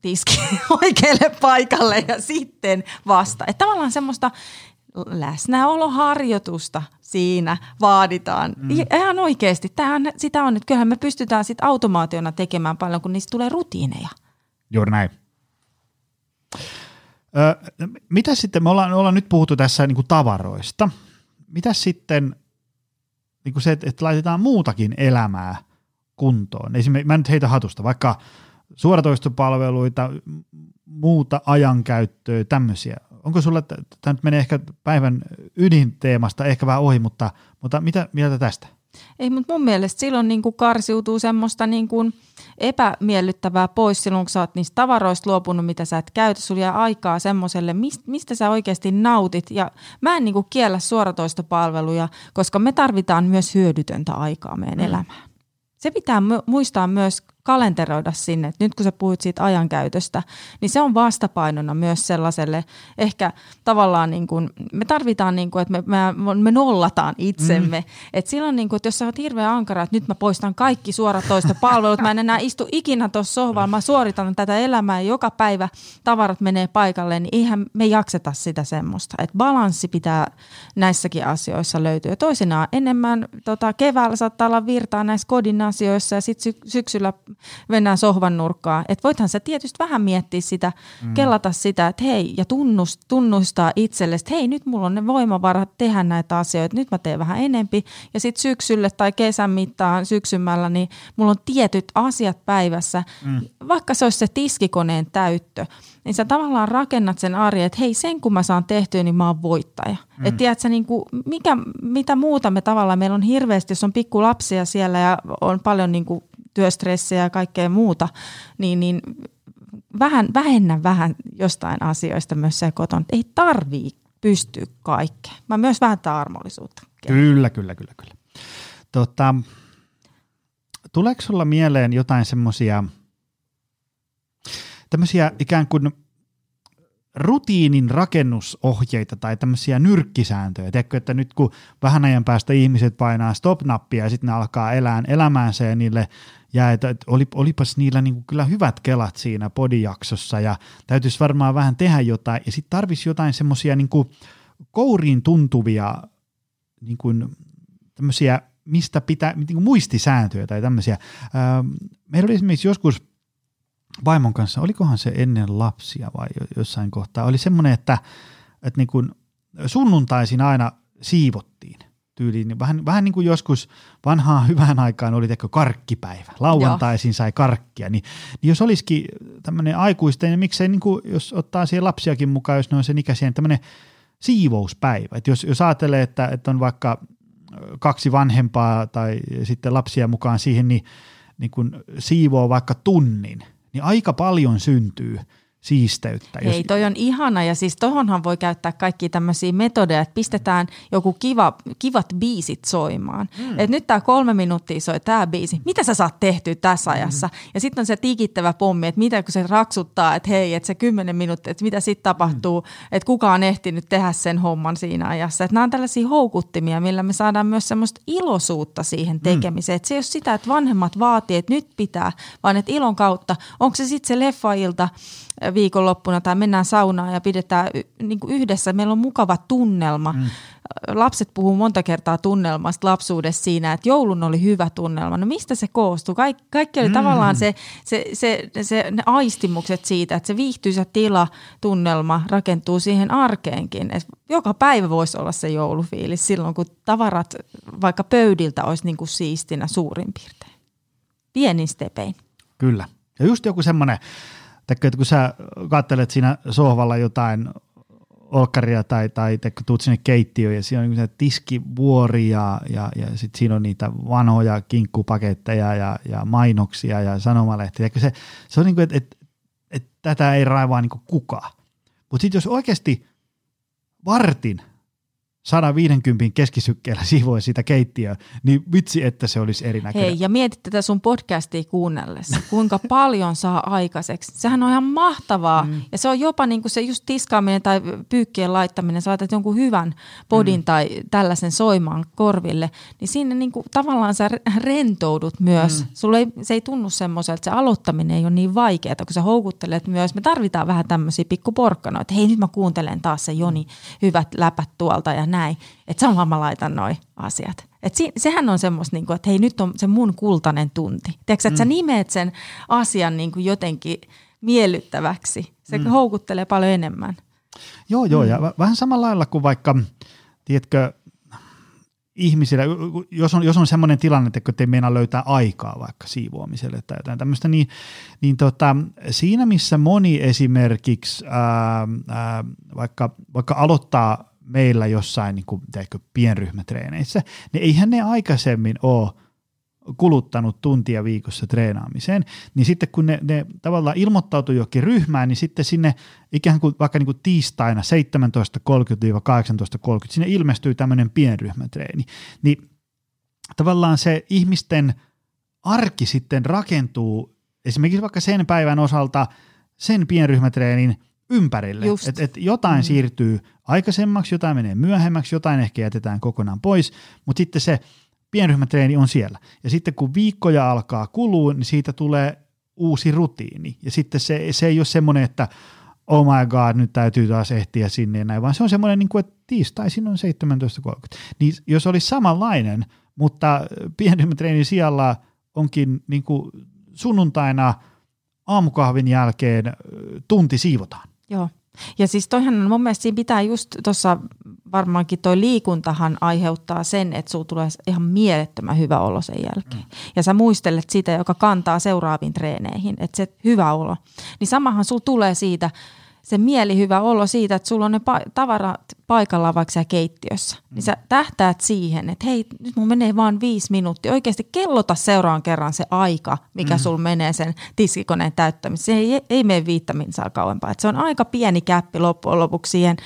tiski *laughs* oikealle paikalle ja sitten vasta. Että tavallaan semmoista läsnäoloharjoitusta siinä vaaditaan. Mm. Ihan oikeasti. Tämähän, sitä on, että kyllähän me pystytään sit automaationa tekemään paljon, kun niistä tulee rutiineja. Juuri näin. Ö, mitä sitten, me ollaan, me ollaan nyt puhuttu tässä niin kuin tavaroista. Mitä sitten niin kuin se, että, että laitetaan muutakin elämää kuntoon? Esimerkiksi, mä nyt heitä hatusta, vaikka suoratoistopalveluita, muuta ajankäyttöä, tämmöisiä. Onko sulla, tämä nyt menee ehkä päivän ydinteemasta ehkä vähän ohi, mutta, mutta mitä mieltä tästä? Ei, mutta mun mielestä silloin niin kuin karsiutuu semmoista niin kuin epämiellyttävää pois silloin, kun sä oot niistä tavaroista luopunut, mitä sä et käytä. Sulla jää aikaa semmoiselle, mistä sä oikeasti nautit. Ja mä en niin kuin kiellä suoratoistopalveluja, koska me tarvitaan myös hyödytöntä aikaa meidän mm. elämään. Se pitää muistaa myös kalenteroida sinne, että nyt kun sä puhuit siitä ajankäytöstä, niin se on vastapainona myös sellaiselle, ehkä tavallaan niin kuin, me tarvitaan, niin kuin, että me, me, me nollataan itsemme. Mm. Että silloin, niin kuin, että jos sä oot hirveän ankara, että nyt mä poistan kaikki suoratoista palvelut, mä en enää istu ikinä tuossa sohvalla, mä suoritan tätä elämää joka päivä tavarat menee paikalle, niin eihän me jakseta sitä semmoista. Että balanssi pitää näissäkin asioissa löytyä. Toisinaan enemmän tota, keväällä saattaa olla virtaa näissä kodin asioissa ja sitten sy- syksyllä mennään sohvan nurkkaan. Että voithan sä tietysti vähän miettiä sitä, mm. kellata sitä, että hei, ja tunnust, tunnustaa itselle, että hei, nyt mulla on ne voimavarat tehdä näitä asioita, nyt mä teen vähän enempi. Ja sitten syksylle tai kesän mittaan syksymällä, niin mulla on tietyt asiat päivässä, mm. vaikka se olisi se tiskikoneen täyttö, niin sä tavallaan rakennat sen arjen, että hei, sen kun mä saan tehtyä, niin mä oon voittaja. Mm. Että tiedätkö, niin kuin, mikä, mitä muuta me tavallaan, meillä on hirveästi, jos on pikku lapsia siellä ja on paljon niin kuin työstressiä ja kaikkea muuta, niin, niin vähän, vähennä vähän jostain asioista myös se kotona. Ei tarvii pystyä kaikkeen. Mä myös vähän armollisuutta. Kyllä, kyllä, kyllä, kyllä. Tota, tuleeko sulla mieleen jotain semmoisia tämmöisiä ikään kuin rutiinin rakennusohjeita tai tämmöisiä nyrkkisääntöjä. Tiedätkö, että nyt kun vähän ajan päästä ihmiset painaa stop-nappia ja sitten ne alkaa elää elämäänsä ja niille ja että, oli, olipas niillä niin kuin kyllä hyvät kelat siinä podijaksossa ja täytyisi varmaan vähän tehdä jotain ja sitten tarvisi jotain semmoisia niin kouriin tuntuvia niin kuin tämmöisiä, mistä pitää, niin kuin muistisääntöjä tai tämmöisiä. meillä oli esimerkiksi joskus vaimon kanssa, olikohan se ennen lapsia vai jossain kohtaa, oli semmoinen, että, että niin kuin sunnuntaisin aina siivottiin tyyliin. Vähän, vähän niin kuin joskus vanhaan hyvään aikaan oli teko karkkipäivä. Lauantaisin sai karkkia. Niin, niin jos olisikin tämmöinen aikuisten, niin miksei niin kuin, jos ottaa siihen lapsiakin mukaan, jos ne on sen ikäisiä, niin tämmöinen siivouspäivä. Et jos, jos ajattelee, että, että on vaikka kaksi vanhempaa tai sitten lapsia mukaan siihen, niin, niin kun siivoo vaikka tunnin, niin aika paljon syntyy – siisteyttä. Hei, jos... toi on ihana ja siis tohonhan voi käyttää kaikki tämmöisiä metodeja, että pistetään joku kiva, kivat biisit soimaan. Mm. Et nyt tämä kolme minuuttia soi tämä biisi. Mitä sä saat tehtyä tässä mm. ajassa? Mm. Ja sitten on se tikittävä pommi, että mitä kun se raksuttaa, että hei, että se kymmenen minuuttia, että mitä sitten tapahtuu, mm. että kuka on ehtinyt tehdä sen homman siinä ajassa. Että nämä on tällaisia houkuttimia, millä me saadaan myös semmoista iloisuutta siihen mm. tekemiseen. Mm. Että se ei ole sitä, että vanhemmat vaatii, että nyt pitää, vaan että ilon kautta, onko se sitten se leffailta, viikonloppuna tai mennään saunaan ja pidetään niin kuin yhdessä. Meillä on mukava tunnelma. Mm. Lapset puhuu monta kertaa tunnelmasta lapsuudessa siinä, että joulun oli hyvä tunnelma. No mistä se koostuu? Kaik, kaikki oli mm. tavallaan se, se, se, se, ne aistimukset siitä, että se viihtyisä tila, tunnelma rakentuu siihen arkeenkin. Et joka päivä voisi olla se joulufiilis silloin, kun tavarat vaikka pöydiltä olisi niin kuin siistinä suurin piirtein. Pienin stepein. Kyllä. Ja just joku semmoinen Tekkö, että kun sä katselet siinä sohvalla jotain olkkaria tai, tai tekkö, tuut sinne keittiöön ja siinä on niin tiskivuori ja, ja, ja sitten siinä on niitä vanhoja kinkkupaketteja ja, ja mainoksia ja sanomalehtiä. Se, se on niin kuin, että, että että tätä ei raivaa niin kukaan. Mutta sitten jos oikeasti vartin – 150 keskisykkeellä *laughs* siivoi sitä keittiöä, niin vitsi, että se olisi erinäköinen. Hei, ja mietit tätä sun podcastia kuunnellessa, kuinka *laughs* paljon saa aikaiseksi. Sehän on ihan mahtavaa, mm. ja se on jopa niin kuin se just tiskaaminen tai pyykkien laittaminen, sä laitat jonkun hyvän podin mm. tai tällaisen soimaan korville, niin siinä niin kuin, tavallaan sä rentoudut myös. Mm. Sulle ei, se ei tunnu semmoiselta, että se aloittaminen ei ole niin vaikeaa, kun sä houkuttelet myös. Me tarvitaan vähän tämmöisiä pikkuporkkanoita, että hei nyt mä kuuntelen taas se Joni hyvät läpät tuolta ja näin, että samalla mä laitan noi asiat. Et si, sehän on semmoista, niin kuin, että hei nyt on se mun kultainen tunti. Tiedätkö, että mm. sä nimeet sen asian niin kuin jotenkin miellyttäväksi. Se mm. houkuttelee paljon enemmän. Joo, joo, mm. ja vähän samalla lailla kuin vaikka, tiedätkö, ihmisille, jos on, jos on semmoinen tilanne, että te meinaa löytää aikaa vaikka siivoamiselle tai jotain tämmöistä, niin, niin tota, siinä missä moni esimerkiksi ää, ää, vaikka, vaikka aloittaa meillä jossain niin kuin, teikö, pienryhmätreeneissä, niin eihän ne aikaisemmin ole kuluttanut tuntia viikossa treenaamiseen, niin sitten kun ne, ne tavallaan ilmoittautuu jokin ryhmään, niin sitten sinne ikään kuin vaikka niin kuin tiistaina 17.30-18.30 sinne ilmestyy tämmöinen pienryhmätreeni, niin tavallaan se ihmisten arki sitten rakentuu esimerkiksi vaikka sen päivän osalta sen pienryhmätreenin ympärille, että et jotain mm. siirtyy aikaisemmaksi, jotain menee myöhemmäksi, jotain ehkä jätetään kokonaan pois, mutta sitten se pienryhmätreeni on siellä. Ja sitten kun viikkoja alkaa kulua, niin siitä tulee uusi rutiini. Ja sitten se, se ei ole semmoinen, että oh my god, nyt täytyy taas ehtiä sinne ja näin, vaan se on semmoinen, niin kuin, että tiistaisin on 17.30. Niin jos olisi samanlainen, mutta pienryhmätreenin sijalla onkin niin kuin sunnuntaina aamukahvin jälkeen tunti siivotaan. Joo. Ja siis toihan mun mielestä siinä pitää just tuossa varmaankin toi liikuntahan aiheuttaa sen, että sulla tulee ihan mielettömän hyvä olo sen jälkeen. Mm. Ja sä muistelet sitä, joka kantaa seuraaviin treeneihin, että se hyvä olo. Niin samahan sulla tulee siitä, se mielihyvä olo siitä, että sulla on ne pa- tavarat paikallaan vaikka siellä keittiössä. Mm. Niin sä tähtäät siihen, että hei, nyt mun menee vaan viisi minuuttia. Oikeasti kellota seuraan kerran se aika, mikä mm. sulla menee sen tiskikoneen täyttämiseen. Se ei, ei mene viittä saa kauempaa. Et se on aika pieni käppi loppujen lopuksi siihen,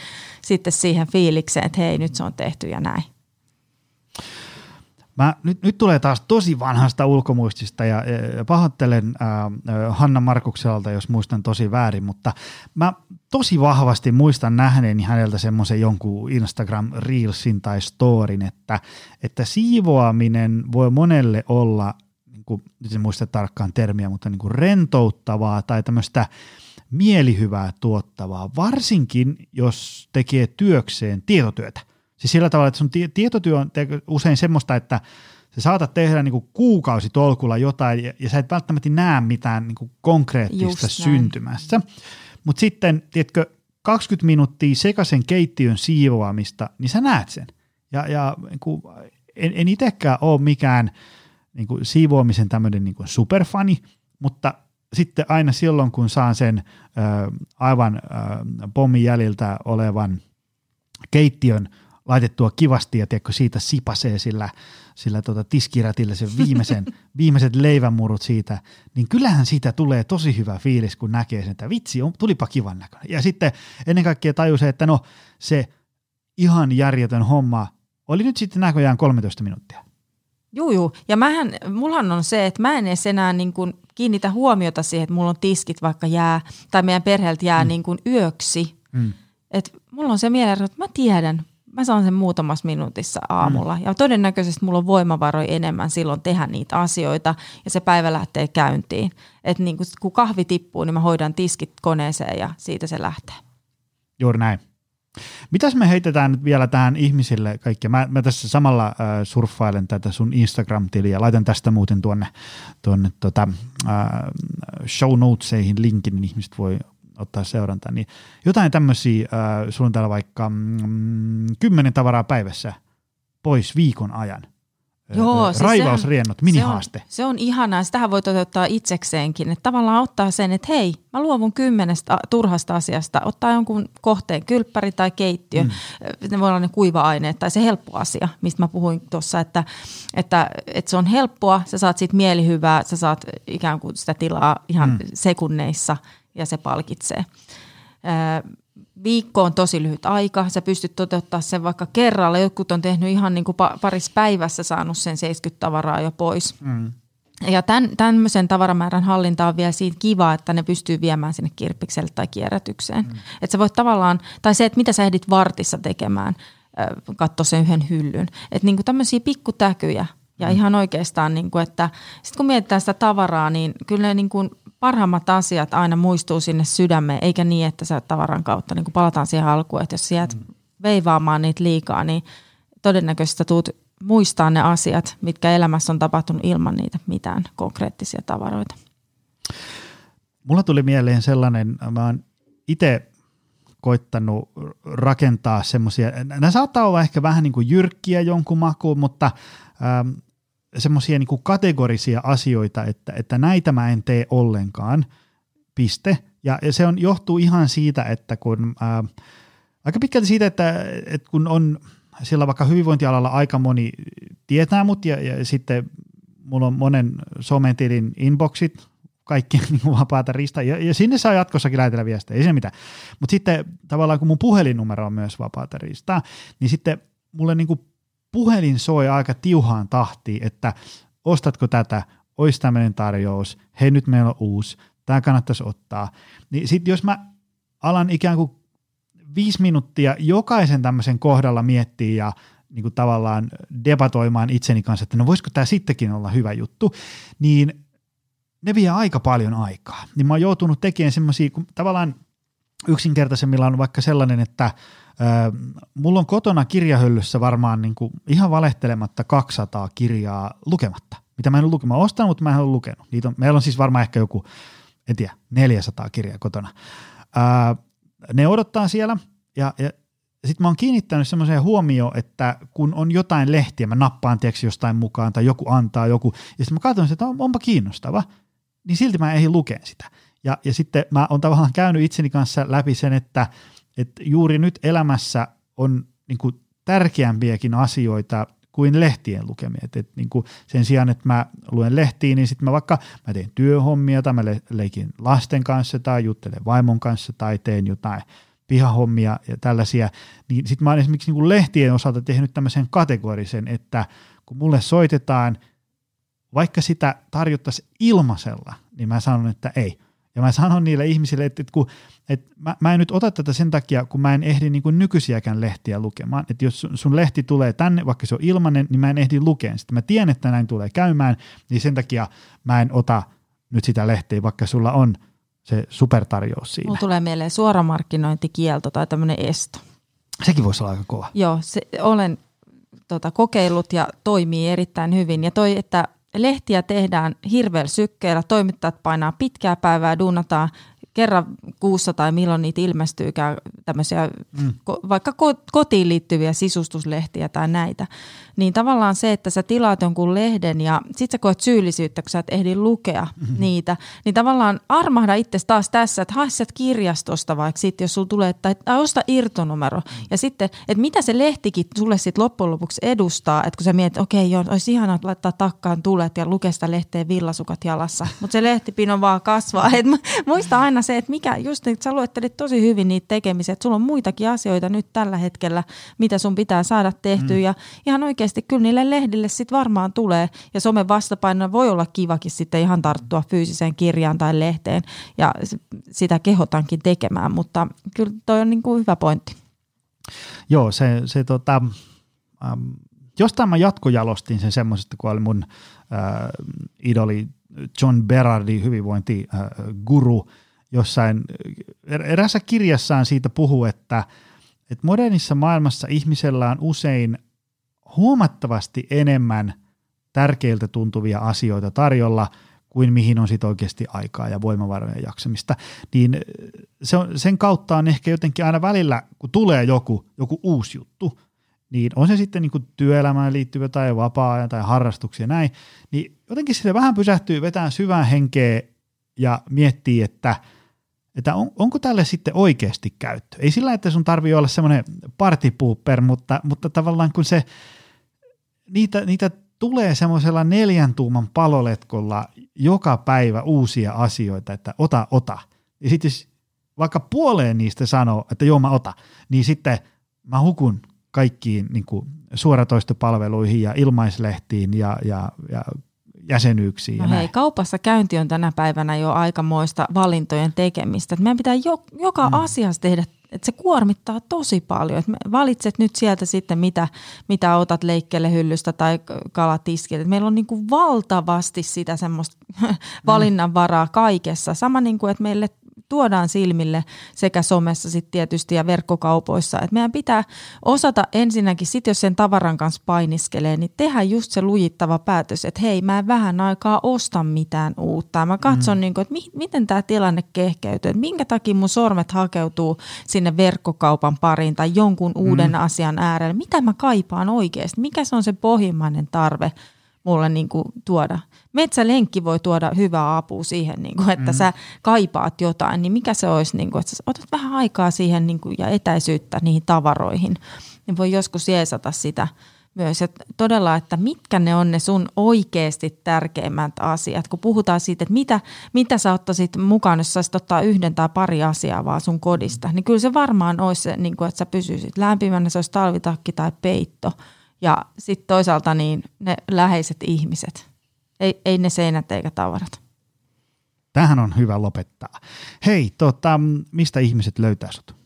sitten siihen fiilikseen, että hei, nyt se on tehty ja näin. Mä, nyt, nyt tulee taas tosi vanhasta ulkomuistista ja, ja pahoittelen äh, Hanna Markukselta, jos muistan tosi väärin, mutta mä tosi vahvasti muistan nähneeni häneltä semmoisen jonkun Instagram Reelsin tai Storin, että, että siivoaminen voi monelle olla, niin kuin, nyt en muista tarkkaan termiä, mutta niin kuin rentouttavaa tai tämmöistä mielihyvää tuottavaa, varsinkin jos tekee työkseen tietotyötä. Siis sillä tavalla, että sun tietotyö on usein semmoista, että sä saatat tehdä niin kuukausitolkulla jotain ja, ja sä et välttämättä näe mitään niin konkreettista syntymässä. Mutta sitten, tiedätkö, 20 minuuttia sekaisen keittiön siivoamista, niin sä näet sen. Ja, ja niin kuin, en, en itsekään ole mikään niin kuin siivoamisen tämmöinen niin kuin superfani, mutta sitten aina silloin, kun saan sen ö, aivan ö, pommin jäljiltä olevan keittiön laitettua kivasti ja tiedätkö, siitä sipasee sillä, sillä tota tiskirätillä sen viimeisen, *laughs* viimeiset leivänmurut siitä, niin kyllähän siitä tulee tosi hyvä fiilis, kun näkee sen, että vitsi, on, tulipa kivan näköinen. Ja sitten ennen kaikkea tajuu se, että no se ihan järjetön homma oli nyt sitten näköjään 13 minuuttia. Juu, juu. Ja mähän, mullahan on se, että mä en edes enää niin kuin kiinnitä huomiota siihen, että mulla on tiskit vaikka jää, tai meidän perheeltä jää mm. niin kuin yöksi. Mm. Et mulla on se mieleen, että mä tiedän, mä saan sen muutamassa minuutissa aamulla. Mm. Ja todennäköisesti mulla on voimavaroja enemmän silloin tehdä niitä asioita ja se päivä lähtee käyntiin. Että niin kun kahvi tippuu, niin mä hoidan tiskit koneeseen ja siitä se lähtee. Juuri näin. Mitäs me heitetään nyt vielä tähän ihmisille kaikkea? Mä, mä tässä samalla äh, surffailen tätä sun Instagram-tiliä. Laitan tästä muuten tuonne, tuonne tota, äh, show notesihin linkin, niin ihmiset voi ottaa seurantaa, niin jotain tämmöisiä, äh, sulla on täällä vaikka mm, kymmenen tavaraa päivässä pois viikon ajan. Joo, siis raivausriennot, minihaaste. Se on, se on ihanaa. Sitähän voi toteuttaa itsekseenkin. Että tavallaan ottaa sen, että hei, mä luovun kymmenestä turhasta asiasta. Ottaa jonkun kohteen, kylppäri tai keittiö. Mm. Ne voi olla ne kuiva-aineet tai se helppo asia, mistä mä puhuin tuossa, että, että, että se on helppoa. Sä saat siitä mielihyvää, sä saat ikään kuin sitä tilaa ihan mm. sekunneissa ja se palkitsee viikko on tosi lyhyt aika. Sä pystyt toteuttaa sen vaikka kerralla. Jotkut on tehnyt ihan niin kuin parissa päivässä saanut sen 70 tavaraa jo pois. Mm. Ja tämän, tämmöisen tavaramäärän hallinta on vielä siitä kiva, että ne pystyy viemään sinne kirppikselle tai kierrätykseen. Mm. Että sä voit tavallaan, tai se, että mitä sä ehdit vartissa tekemään, katso sen yhden hyllyn. Että niin tämmöisiä pikkutäkyjä ja mm. ihan oikeastaan, niin kuin, että sitten kun mietitään sitä tavaraa, niin kyllä ne niin kuin parhaimmat asiat aina muistuu sinne sydämeen, eikä niin, että sä tavaran kautta niin palataan siihen alkuun, että jos sä jäät mm. veivaamaan niitä liikaa, niin todennäköisesti tuut muistaa ne asiat, mitkä elämässä on tapahtunut ilman niitä mitään konkreettisia tavaroita. Mulla tuli mieleen sellainen, mä oon itse koittanut rakentaa semmoisia, nämä saattaa olla ehkä vähän niin kuin jyrkkiä jonkun makuun, mutta ähm, semmoisia niin kategorisia asioita, että, että näitä mä en tee ollenkaan, piste. Ja, ja se on, johtuu ihan siitä, että kun, ää, aika pitkälti siitä, että, että kun on sillä vaikka hyvinvointialalla aika moni tietää mut ja, ja sitten mulla on monen sometilin inboxit, kaikki *laughs* niin vapaata rista, ja, ja sinne saa jatkossakin lähetellä viestejä, ei se mitään. Mutta sitten tavallaan kun mun puhelinnumero on myös vapaata ristaa, niin sitten mulle niin kuin puhelin soi aika tiuhaan tahtiin, että ostatko tätä, olisi tämmöinen tarjous, hei nyt meillä on uusi, tämä kannattaisi ottaa. Niin sitten jos mä alan ikään kuin viisi minuuttia jokaisen tämmöisen kohdalla miettiä ja niin kuin tavallaan debatoimaan itseni kanssa, että no voisiko tämä sittenkin olla hyvä juttu, niin ne vie aika paljon aikaa. Niin mä oon joutunut tekemään semmoisia, tavallaan yksinkertaisemmillaan vaikka sellainen, että mulla on kotona kirjahyllyssä varmaan niin kuin ihan valehtelematta 200 kirjaa lukematta, mitä mä en ole lukemaan ostanut, mutta mä en ole lukenut. Niitä on, meillä on siis varmaan ehkä joku, en tiedä, 400 kirjaa kotona. Ne odottaa siellä ja, ja sitten mä oon kiinnittänyt semmoiseen huomioon, että kun on jotain lehtiä, mä nappaan tiedätkö jostain mukaan tai joku antaa joku, ja sitten mä katson, että onpa kiinnostava, niin silti mä en lukea sitä. Ja, ja sitten mä oon tavallaan käynyt itseni kanssa läpi sen, että – että juuri nyt elämässä on niin kuin tärkeämpiäkin asioita kuin lehtien lukemia. Et, et niin kuin sen sijaan, että mä luen lehtiin, niin sitten mä vaikka mä teen työhommia tai mä le- leikin lasten kanssa tai juttelen vaimon kanssa tai teen jotain pihahommia ja tällaisia, niin sitten mä oon esimerkiksi niin kuin lehtien osalta tehnyt tämmöisen kategorisen, että kun mulle soitetaan, vaikka sitä tarjottaisiin ilmaisella, niin mä sanon, että ei – ja mä sanon niille ihmisille, että, että, kun, että mä, mä en nyt ota tätä sen takia, kun mä en ehdi niin kuin nykyisiäkään lehtiä lukemaan. Että jos sun lehti tulee tänne, vaikka se on ilmanen, niin mä en ehdi lukeen Sitten Mä tiedän, että näin tulee käymään, niin sen takia mä en ota nyt sitä lehteä, vaikka sulla on se supertarjous siinä. Mulla tulee mieleen suoramarkkinointikielto tai tämmöinen esto. Sekin voisi olla aika kova. Joo, se, olen tota, kokeillut ja toimii erittäin hyvin. Ja toi, että lehtiä tehdään hirveällä sykkeellä, toimittajat painaa pitkää päivää, duunataan. Kerran kuussa tai milloin niitä ilmestyykään tämmöisiä mm. vaikka kotiin liittyviä sisustuslehtiä tai näitä, niin tavallaan se, että sä tilaat jonkun lehden ja sit sä koet syyllisyyttä, kun sä et ehdi lukea mm-hmm. niitä, niin tavallaan armahda itse taas tässä, että hae sieltä kirjastosta vaikka sitten, jos sulla tulee, tai, tai osta irtonumero. Ja sitten, että mitä se lehtikin sulle sitten loppujen lopuksi edustaa, että kun sä mietit, okei okay, joo, olisi ihanaa laittaa takkaan tulet ja lukea sitä lehteä villasukat jalassa, mutta se lehtipino vaan kasvaa. Et muista aina se, että mikä, just että sä luettelit tosi hyvin niitä tekemisiä, että sulla on muitakin asioita nyt tällä hetkellä, mitä sun pitää saada tehtyä mm. ja ihan oikeasti kyllä niille lehdille sitten varmaan tulee ja somen vastapainona voi olla kivakin sitten ihan tarttua fyysiseen kirjaan tai lehteen ja sitä kehotankin tekemään, mutta kyllä toi on niin kuin hyvä pointti. Joo, se, se tota, ähm, jostain mä jatkojalostin sen semmoisesta, kun oli mun äh, idoli John Berardi, hyvinvointiguru, äh, jossain er-, erässä kirjassaan siitä puhuu, että, että modernissa maailmassa ihmisellä on usein huomattavasti enemmän tärkeiltä tuntuvia asioita tarjolla kuin mihin on sitten oikeasti aikaa ja voimavaroja jaksamista, niin se on, sen kautta on ehkä jotenkin aina välillä, kun tulee joku, joku uusi juttu, niin on se sitten niin työelämään liittyvä tai vapaa-ajan tai harrastuksia näin, niin jotenkin sille vähän pysähtyy vetään syvää henkeä ja miettii, että, että on, onko tälle sitten oikeasti käyttö. Ei sillä, että sun tarvii olla semmoinen partipuupper, mutta, mutta tavallaan kun se, niitä, niitä tulee semmoisella neljän tuuman paloletkolla joka päivä uusia asioita, että ota, ota. Ja sitten jos vaikka puoleen niistä sanoo, että joo mä ota, niin sitten mä hukun kaikkiin niin kuin suoratoistopalveluihin ja ilmaislehtiin ja, ja, ja jäsenyyksiin. No ja hei, näin. kaupassa käynti on tänä päivänä jo aikamoista valintojen tekemistä. Et meidän pitää jo, joka mm. asiassa tehdä, että se kuormittaa tosi paljon. Et valitset nyt sieltä sitten, mitä, mitä otat leikkele hyllystä tai kalatiskille. Meillä on niin kuin valtavasti sitä semmoista *laughs* valinnanvaraa kaikessa. Sama niin kuin, että meille tuodaan silmille sekä somessa sitten tietysti ja verkkokaupoissa. Et meidän pitää osata ensinnäkin, sit jos sen tavaran kanssa painiskelee, niin tehdä just se lujittava päätös, että hei, mä en vähän aikaa osta mitään uutta. Mä katson, mm. niin että mi- miten tämä tilanne kehkeytyy, että minkä takia mun sormet hakeutuu sinne verkkokaupan pariin tai jonkun uuden mm. asian äärelle. Mitä mä kaipaan oikeasti? Mikä se on se pohjimmainen tarve mulle niin kuin tuoda? metsälenkki voi tuoda hyvää apua siihen, niin kuin, että mm. sä kaipaat jotain, niin mikä se olisi, niin kuin, että sä otat vähän aikaa siihen niin kuin, ja etäisyyttä niihin tavaroihin, niin voi joskus jeesata sitä myös. Ja todella, että mitkä ne on ne sun oikeasti tärkeimmät asiat, kun puhutaan siitä, että mitä, mitä sä ottaisit mukaan, jos saisit ottaa yhden tai pari asiaa vaan sun kodista, niin kyllä se varmaan olisi se, niin kuin, että sä pysyisit lämpimänä, se olisi talvitakki tai peitto. Ja sitten toisaalta niin ne läheiset ihmiset. Ei, ei ne seinät eikä tavarat. Tähän on hyvä lopettaa. Hei, tota, mistä ihmiset löytää sut?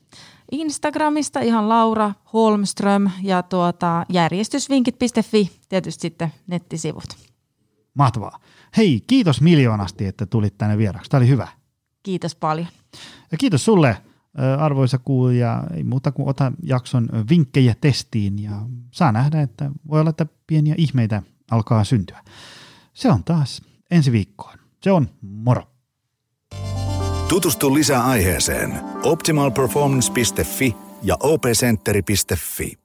Instagramista ihan Laura Holmström ja tuota, järjestysvinkit.fi, tietysti sitten nettisivut. Mahtavaa. Hei, kiitos miljoonasti, että tulit tänne vieraksi. Tämä oli hyvä. Kiitos paljon. Ja kiitos sulle, arvoisa kuulija. Ei muuta kuin ota jakson vinkkejä testiin ja saa nähdä, että voi olla, että pieniä ihmeitä alkaa syntyä. Se on taas ensi viikkoon. Se on moro. Tutustu lisää aiheeseen optimalperformance.fi ja opcenteri.fi.